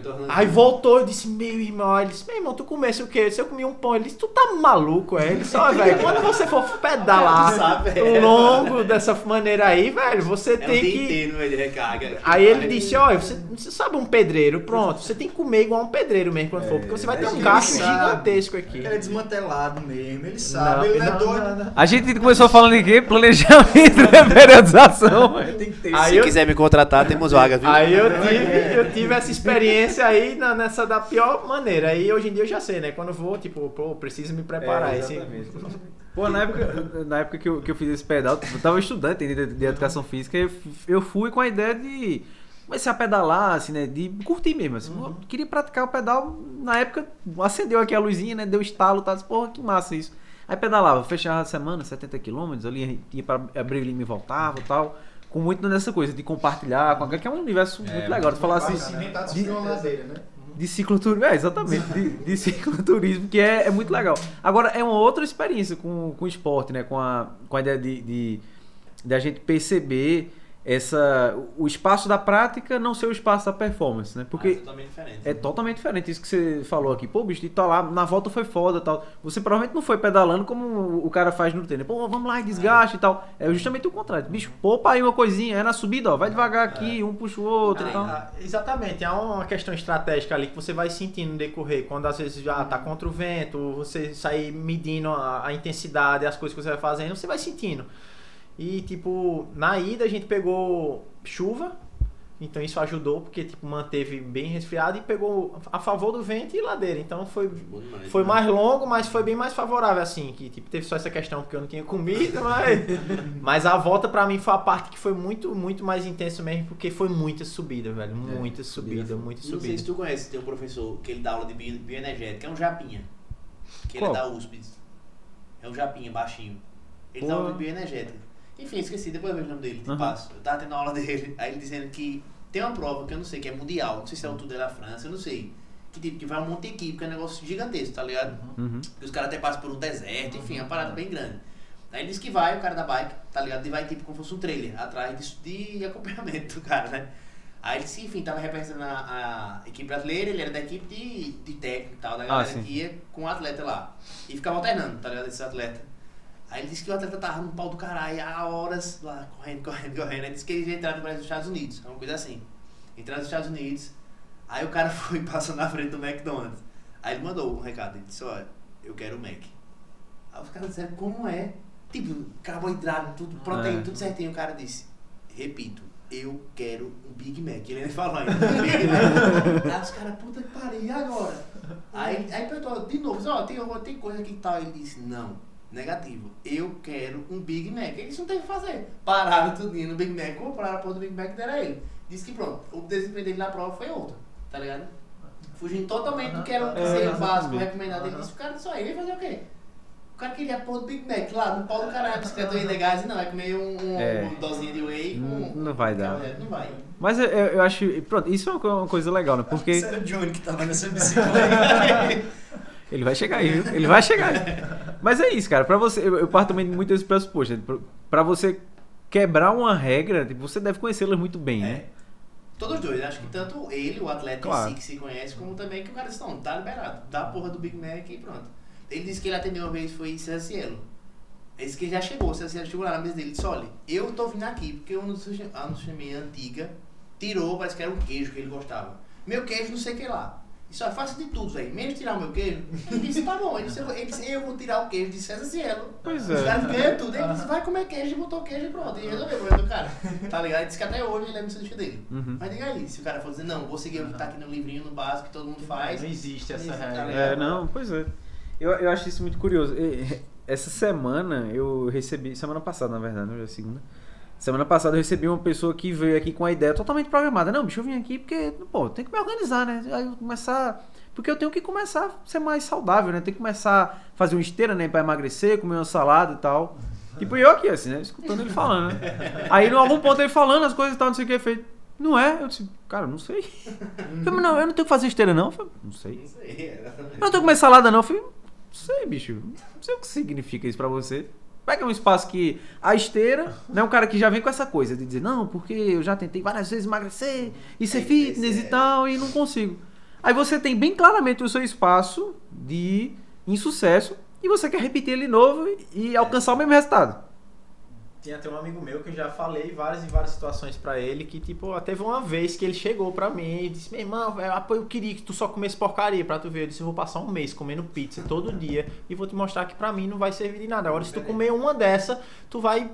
Tornando- Aí voltou, eu disse, meu irmão, ele disse, meu irmão, tu comesse o quê? Eu disse, eu comi um pão. Ele disse, tu tá maluco, é? Ele disse, ó, velho, quando você for pedalar sabe, é. longo dessa maneira aí, velho, você É tem que... inteiro de recarga. Aí ele disse, olha, você, você sabe um pedreiro, pronto, você tem que comer igual um pedreiro mesmo quando for, porque você vai ter um ele gasto gigantesco aqui. Ele é desmantelado mesmo, ele sabe, ele não, é doido. A gente começou falando em quê? Planejamento, né? Periodização. Tem que ter Aí Se eu- quiser me contratar, temos vaga, viu? Aí eu tive, eu tive essa experiência aí na- nessa da pior maneira. Aí hoje em dia eu já sei, né? Quando eu vou, tipo, pô, preciso me preparar. É, assim. Pô, na época, na época que, eu, que eu fiz esse pedal, eu tava estudante de, de educação física, eu, fui com a ideia de começar a pedalar, assim, né? De curtir mesmo, assim. Eu queria praticar o pedal, na época, acendeu aqui a luzinha, né? Deu estalo, tá? Disse, Porra, que massa isso. Aí pedalava, fechava a semana, 70 quilômetros, ali ia pra Abreu Lima e voltava e tal. Com muito nessa coisa de compartilhar, com alguém, que é um universo muito legal. De falar assim, de de- ladeira, né? de cicloturismo, é, exatamente, de, de cicloturismo, que é, é muito legal. Agora, é uma outra experiência com, com o esporte, né? Com a, com a ideia de, de, de a gente perceber essa, o espaço da prática não ser o espaço da performance, né? Ah, Porque é totalmente diferente. é totalmente diferente isso que você falou aqui. Pô, bicho, de tá lá, na volta foi foda tal. Você provavelmente não foi pedalando como o cara faz no treino. Pô, vamos lá e desgaste e tal. É justamente o contrário. Bicho, poupa aí uma coisinha, é na subida, ó. Vai devagar aqui, um puxa o outro e tal. Ah, Exatamente, é uma questão estratégica ali que você vai sentindo no decorrer. Quando às vezes já tá contra o vento, você sair medindo a, a intensidade, as coisas que você vai fazendo, você vai sentindo. E tipo, na ida a gente pegou chuva, então isso ajudou porque tipo manteve bem resfriado e pegou a favor do vento e ladeira. Então foi demais. foi mais longo, mas foi bem mais favorável, assim. Que tipo, teve só essa questão porque eu não tinha comida, mas. mas a volta pra mim foi a parte que foi muito, muito mais intenso mesmo, porque foi muita subida, velho. Muita subida, muita Não sei subida. se tu conhece, tem um professor que ele dá aula de bio- bioenergética, é um japinha. Que Qual? ele é da USP. É um japinha, baixinho. Ele dá Pô. aula de bioenergética. Enfim, esqueci, depois eu vejo o nome dele, te Aham. passo. Eu tava tendo aula dele, aí ele dizendo que tem uma prova que eu não sei, que é mundial, não sei se é o Tour de la France, eu não sei. Que tipo, que vai um monte de equipe, que é um negócio gigantesco, tá ligado? Uhum. Que os caras até passam por um deserto, enfim, é uma parada bem grande. Aí ele disse que vai, o cara da bike, tá ligado? E vai tipo como se fosse um trailer, atrás disso de acompanhamento do cara, né? Aí ele disse, enfim, tava representando a, a equipe brasileira, ele era da equipe de, de técnico e tal, da galera sim. que ia com o atleta lá. E ficava alternando, tá ligado? Esse atleta. Aí ele disse que o atleta tava no pau do caralho há horas lá, correndo, correndo, correndo. Aí disse que ele ia entrar no Brasil dos Estados Unidos, é uma coisa assim. Entrar nos Estados Unidos, aí o cara foi passando na frente do McDonald's. Aí ele mandou um recado, ele disse, olha, eu quero o Mac. Aí os caras disseram, como é? Tipo, carboidrato, tudo, proteína, É. tudo certinho. O cara disse, repito, eu quero um Big Mac. Ele nem falou ainda, Big Mac. Aí os caras, puta que pariu, e agora? Aí, aí perguntou de novo, ó, tem, tem coisa aqui que tal. Ele disse, não, negativo, eu quero um Big Mac. Eles não tem o que fazer. Pararam tudinho no Big Mac, compraram a porra do Big Mac e deram a ele. Disse que pronto, o desempenho dele na prova foi outro, tá ligado? Fugindo totalmente do que era o É, ser básico, recomendado. Ele disse, o cara só ele ia fazer o quê? O cara queria porra do Big Mac lá no pau do caralho, bicicleta e não, vai comer um, um, É. um dosinho de whey com. Não- vai dar. Não vai. Mas eu, eu acho. Pronto, isso é uma co- uma coisa legal, né? Porque. Isso era o Johnny que tava nessa bicicleta. Ele vai chegar aí, viu? Ele vai chegar aí. Mas é isso, cara. Pra você, eu, parto também muito desse pressuposto. né? Pra- Pra você quebrar uma regra, tipo, você deve conhecê-las muito bem, né? Todos os dois, acho que tanto ele, o atleta Claro. em si que se conhece, como também que o cara disse, não, tá liberado, dá a porra do Big Mac e pronto. Ele disse que ele atendeu uma vez, foi em Cielo. Ele disse que ele já chegou, Cielo chegou lá na mesa dele e disse, olha, eu tô vindo aqui porque eu não sushi- a sushi antiga tirou, parece que era um queijo que ele gostava. Meu queijo não sei o que lá. Isso é fácil de tudo, velho. Menos tirar o meu queijo. Ele disse, tá bom. Ele disse, eu vou- ele disse, eu vou tirar o queijo de César Cielo. Pois Os é. caras ganham tudo. Ele disse, vai comer queijo e botou queijo e pronto. E resolveu o problema do cara. Tá ligado? Ele disse que até hoje ele é no sanduíche dele. Uhum. Mas diga aí, se o cara for dizer, não, vou seguir o que tá aqui no livrinho, no básico, que todo mundo faz. Não existe essa Não existe, regra. tá É, não, pois é. Eu, eu acho isso muito curioso. Essa semana eu recebi, semana passada na verdade, hoje é segunda. Semana passada eu recebi uma pessoa que veio aqui com a ideia totalmente programada. Não, bicho, eu vim aqui porque, pô, tem que me organizar, né? Aí eu começar. Porque eu tenho que começar a ser mais saudável, né? Tem que começar a fazer uma esteira, né? Pra emagrecer, comer uma salada e tal. Tipo, eu aqui, assim, né? Escutando ele falando, né? Aí, em algum ponto, ele falando as coisas e tal, não sei o que, feito. Não é? Eu disse, cara, não sei. Eu falei, não, eu não tenho que fazer esteira, não. Eu falei, não sei. Não sei, Eu não tenho que comer salada, não. Eu falei, não sei, bicho. Não sei o que significa isso pra você. Pega um espaço que a esteira, né? Um cara que já vem com essa coisa de dizer, não, porque eu já tentei várias vezes emagrecer e ser É, fitness e é- tal, e não consigo. Aí você tem bem claramente o seu espaço de insucesso e você quer repetir ele novo e, e alcançar o mesmo resultado. Tinha até um amigo meu que eu já falei várias e várias situações pra ele que, tipo, até teve uma vez que ele chegou pra mim e disse, meu irmão, velho, ah, eu queria que tu só comesse porcaria pra tu ver. Eu disse, eu vou passar um mês comendo pizza todo dia e vou te mostrar que pra mim não vai servir de nada. Agora, se tu comer uma dessa, tu vai...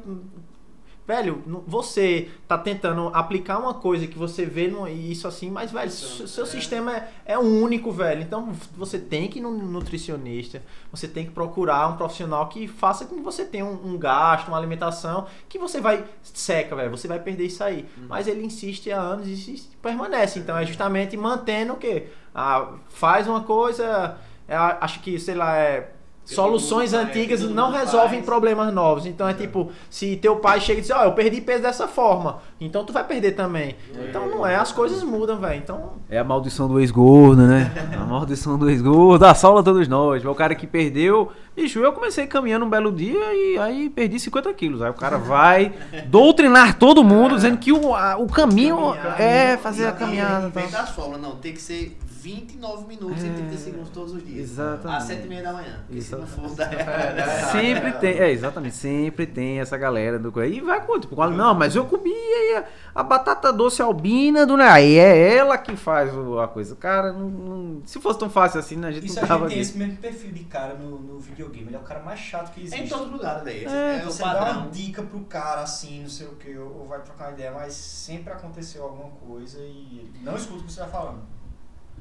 Velho, você tá tentando aplicar uma coisa que você vê no, isso assim, mas, velho, seu, seu sistema é, é único, velho. Então, você tem que ir no nutricionista, você tem que procurar um profissional que faça com que você tenha um, um gasto, uma alimentação, que você vai seca, velho, você vai perder isso aí. Mas ele insiste há anos e permanece. Então é justamente mantendo o quê? Ah, faz uma coisa, é, acho que, sei lá, é Soluções antigas não resolvem faz. problemas novos. Então é tipo, se teu pai chega e diz, ó, eu perdi peso dessa forma, então tu vai perder também. Então não é, as coisas mudam, velho. Então É a maldição do ex-gordo, né? A maldição do ex-gordo, assola todos nós. O cara que perdeu. Bicho, eu comecei caminhando um belo dia e aí perdi 50 quilos. Aí o cara vai doutrinar todo mundo, dizendo que o, a- o caminho Caminhar. é fazer a caminhada. Inventa as fórmulas, não. Tem que ser 29 minutos e É, 30 segundos todos os dias. exatamente. Às 7 e meia da manhã. Se não Exatamente. for da Sempre tem, é, exatamente, sempre tem essa galera do E vai com, tipo, não, mas eu comi aí a, a batata doce albina do. Aí é ela que faz a coisa. Cara, não- não- se fosse tão fácil assim, né, a gente Isso não a tava gente tem esse mesmo perfil de cara no, no videogame. Ele é o cara mais chato que É existe. em todos os lugares, velho. É, É, o Você dá uma dica pro cara assim, não sei o que, ou ou vai trocar uma ideia, mas sempre aconteceu alguma coisa e ele não escuta o que você tá falando.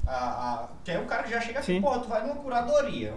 A, a, que aí o cara já chega assim, Sim. pô, tu vai numa curadoria.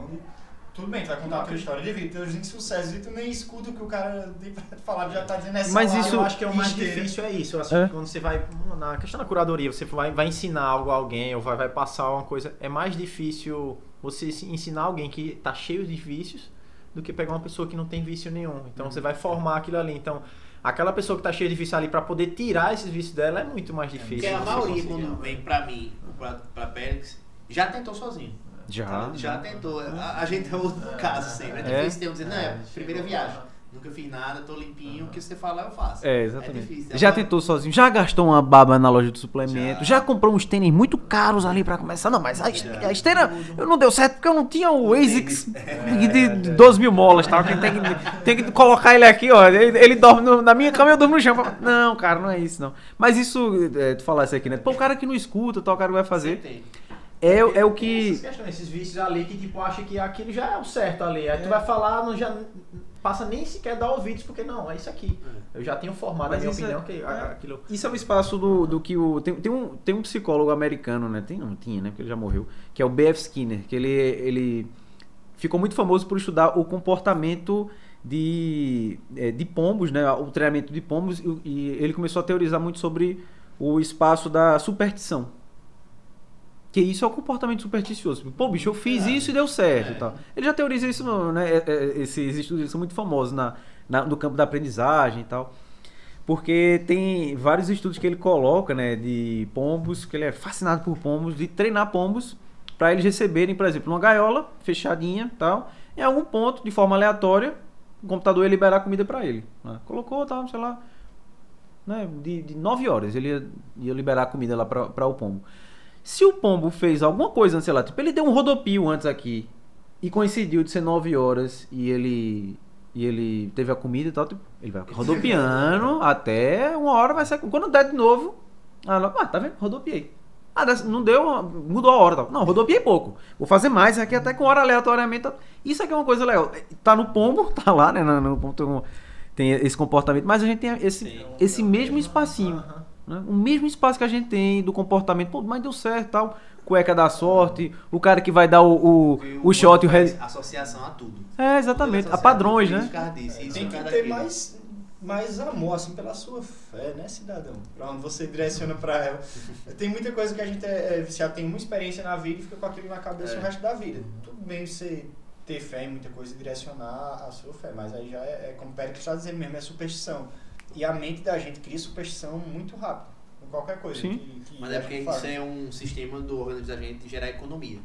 tudo bem, tu vai contar a tua história de vida, teus insucessos e tu nem escuta o que o cara tem pra te falar, já tá dizendo essa Mas lá, isso- eu acho que é o mais esteira. difícil é isso. Eu acho É. que quando você vai na questão da curadoria, você vai, vai ensinar algo a alguém ou vai, vai passar uma coisa, é mais difícil você ensinar alguém que tá cheio de vícios do que pegar uma pessoa que não tem vício nenhum. Então você vai formar aquilo ali. Então aquela pessoa que tá cheia de vício ali para poder tirar esses vícios dela é muito mais difícil. Porque a maioria, quando vem pra mim, ou pra, pra Pérez, já tentou sozinho. Já. Já tentou. A, a gente é outro caso sempre. É É. difícil ter um dizer, não, é primeira viagem. Nunca fiz nada, tô limpinho, o que você falar eu faço. É, exatamente. difícil. já Agora- tentou sozinho, já gastou uma baba na loja de suplemento, já, Já. comprou uns tênis muito caros ali pra começar. Não, mas a, a esteira eu não deu certo porque eu não tinha o ASICS de, de 12 mil molas, tal. Tem, que, tem que colocar ele aqui, ó. Ele, ele dorme no- na minha cama e eu durmo no chão. Não, cara, não é isso, não. Mas isso, é, tu falar isso aqui, né? Pô, o cara que não escuta, tal, o cara vai fazer. É, é o Essas que. questões, esses vícios ali que tipo acha que aquilo já é o certo ali. Aí tu vai falar, não já passa nem sequer dar ouvidos porque não, é isso aqui. Eu já tenho formado Mas a minha isso opinião é- que é. aquilo Isso é o espaço do, do que o. Tem, tem, um, tem um psicólogo americano, né? Tem, não tinha, né? Porque ele já morreu. Que é o B.F. Skinner. Que ele, ele ficou muito famoso por estudar o comportamento de, é, de pombos, né? O treinamento de pombos. E, e ele começou a teorizar muito sobre o espaço da superstição. Que isso é o comportamento supersticioso. Pô, bicho, eu fiz isso e deu certo tal. Ele já teoriza isso, né? é- é- Esses estudos são muito famosos na, na- no campo da aprendizagem e tal. Porque tem vários estudos que ele coloca, né, de pombos, que ele é fascinado por pombos, de treinar pombos para eles receberem, por exemplo, uma gaiola fechadinha, tal, em algum ponto, de forma aleatória, o computador ia liberar comida para ele. né? Colocou, tal, sei lá, né, de, de 9 horas ele ia, ia liberar comida lá para o pombo. Se o pombo fez alguma coisa, sei lá, tipo, ele deu um rodopio antes aqui e coincidiu de ser 9 horas e ele e ele teve a comida e tal, tipo, ele vai rodopiando até uma hora vai ser. Quando der de novo, ah, não, ah, tá vendo? Rodopiei. Ah, não deu, mudou a hora. Tal. Não, rodopiei pouco. Vou fazer mais aqui até com hora aleatoriamente. tal. Isso aqui é uma coisa legal. Tá no pombo, tá lá, né? No, no pombo tem, esse comportamento, mas a gente tem esse, Tem. esse mesmo espacinho. Né? O mesmo espaço que a gente tem do comportamento. Pô, mas deu certo tal. Cueca da sorte, o cara que vai dar o, o, o shot e o. Associação a tudo. É, exatamente. A padrões, né? Disso, isso, Tem que ter daquilo. mais, mais amor, assim, pela sua fé, né, cidadão? Pra onde você direciona pra ela. Tem muita coisa que a gente é, é viciado, tem uma experiência na vida e fica com aquilo na cabeça É. o resto da vida. Tudo bem você ter fé em muita coisa e direcionar a sua fé, mas aí já é, é como o Péricles está dizendo mesmo, é superstição. E a mente da gente cria superstição muito rápido, com qualquer coisa. Sim. Que, que Mas é porque isso é um sistema do organismo da gente gerar economia.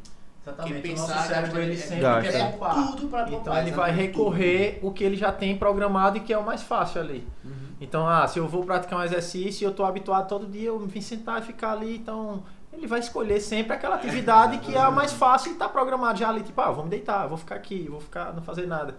Exatamente. Quem o nosso pensar que cérebro ele gente- sempre Gasta. quer É poupar. tudo pra Então ele vai recorrer o que ele já tem programado e que é o mais fácil ali. Uhum. Então, ah, se eu vou praticar um exercício e eu tô habituado todo dia, eu vim sentar e ficar ali, então ele vai escolher sempre aquela atividade que é a mais fácil e tá programado já ali, tipo, ah, vou me deitar, vou ficar aqui, vou ficar não fazer nada.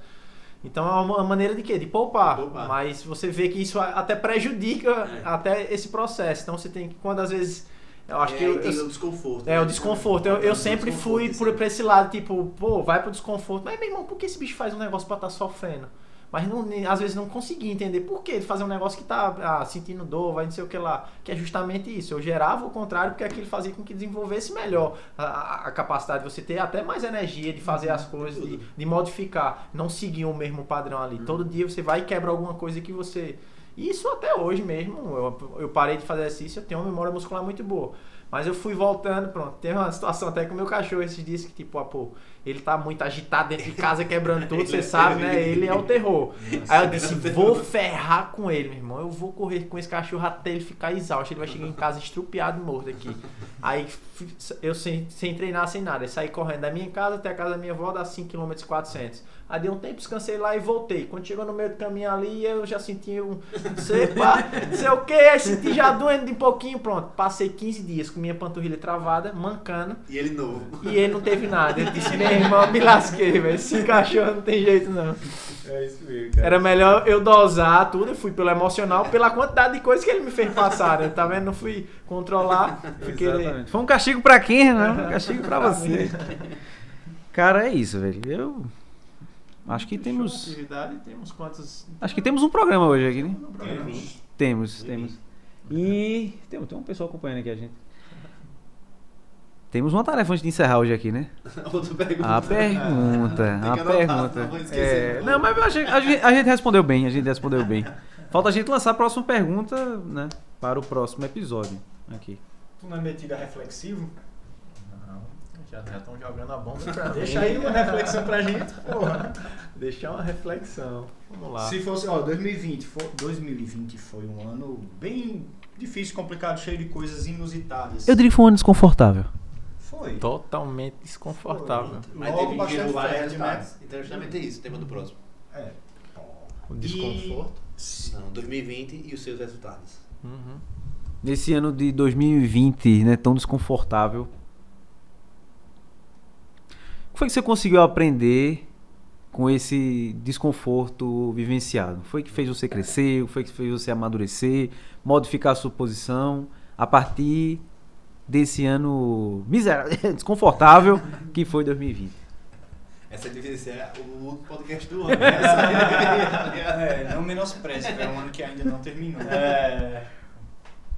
Então é uma maneira de quê? De poupar. Poupar. Mas você vê que isso até prejudica É. até esse processo. Então você tem que, quando às vezes. Eu acho é, que eu- tem eu- o desconforto. é, né? o desconforto. Eu, eu sempre fui por, por esse lado, tipo, pô, vai pro desconforto. Mas, meu irmão, por que esse bicho faz um negócio pra estar sofrendo? Mas não, às vezes não consegui entender por que fazer um negócio que tá ah, sentindo dor, vai não sei o que lá. Que é justamente isso. Eu gerava o contrário porque aquilo fazia com que desenvolvesse melhor a, a- capacidade de você ter até mais energia de fazer as coisas, de, de modificar, não seguir o mesmo padrão ali. Todo dia você vai e quebra alguma coisa que você. Isso até hoje mesmo. Eu, eu parei de fazer exercício, eu tenho uma memória muscular muito boa. Mas eu fui voltando, pronto. Teve uma situação até com o meu cachorro esses dias que, tipo, ah, pô, ele tá muito agitado dentro de casa, quebrando tudo, você sabe, né? Ele é o terror. Aí eu disse, vou ferrar com ele, meu irmão. Eu vou correr com esse cachorro até ele ficar exausto. Ele vai chegar em casa estrupiado e morto aqui. Aí eu sem, sem treinar, sem nada. Aí saí correndo da minha casa até a casa da minha avó, dá 5 km e 400. Aí dei um tempo, descansei lá e voltei. Quando chegou no meio do caminho ali, eu já senti um. Sei, pá, não sei o que, aí senti já doendo de um pouquinho, pronto. Passei 15 dias com minha panturrilha travada, mancando. E ele novo. E ele não teve nada. Ele disse, meu irmão, me lasquei, velho. Esse cachorro não tem jeito, não. É isso mesmo, Era melhor eu dosar tudo, eu fui pelo emocional, pela quantidade de coisas que ele me fez passar, né? Tá vendo? Não fui controlar. Fiquei... Exatamente. Foi um castigo pra quem, né? Um castigo pra você. Cara, é isso, velho. Eu acho que temos. Atividade, temos quantos. Acho que temos um programa hoje aqui, né? Teve. Temos, temos. E tem, tem um pessoal acompanhando aqui a gente. Temos uma tarefa antes de encerrar hoje aqui, né? Outra pergunta. A pergunta, Tem a pergunta. esquecer É, não, mas eu achei- a, gente, a gente respondeu bem, a gente respondeu bem. Falta a gente lançar a próxima pergunta, né? Para o próximo episódio. Aqui. Tu não é metido a reflexivo? Já estão jogando a bomba pra Deixa aí uma reflexão pra gente, porra. Deixar uma reflexão. Vamos lá. Se fosse, ó, 2020 foi, 2020 foi um ano bem difícil, complicado, cheio de coisas inusitadas. Eu diria que foi um ano desconfortável. Foi. Totalmente desconfortável. Mas Logo teve fértil, né? Então justamente isso, o tema do próximo. É. O desconforto. E- Não, 2020 e os seus resultados. Uhum. Nesse ano de 2020, né, tão desconfortável. O que foi que você conseguiu aprender com esse desconforto vivenciado? Foi que fez você crescer? Foi que fez você amadurecer? Modificar a sua posição a partir desse ano miserável, desconfortável que foi 2020? Essa devia ser o podcast do ano. né? É, não menospreze, é um ano que ainda não terminou. É.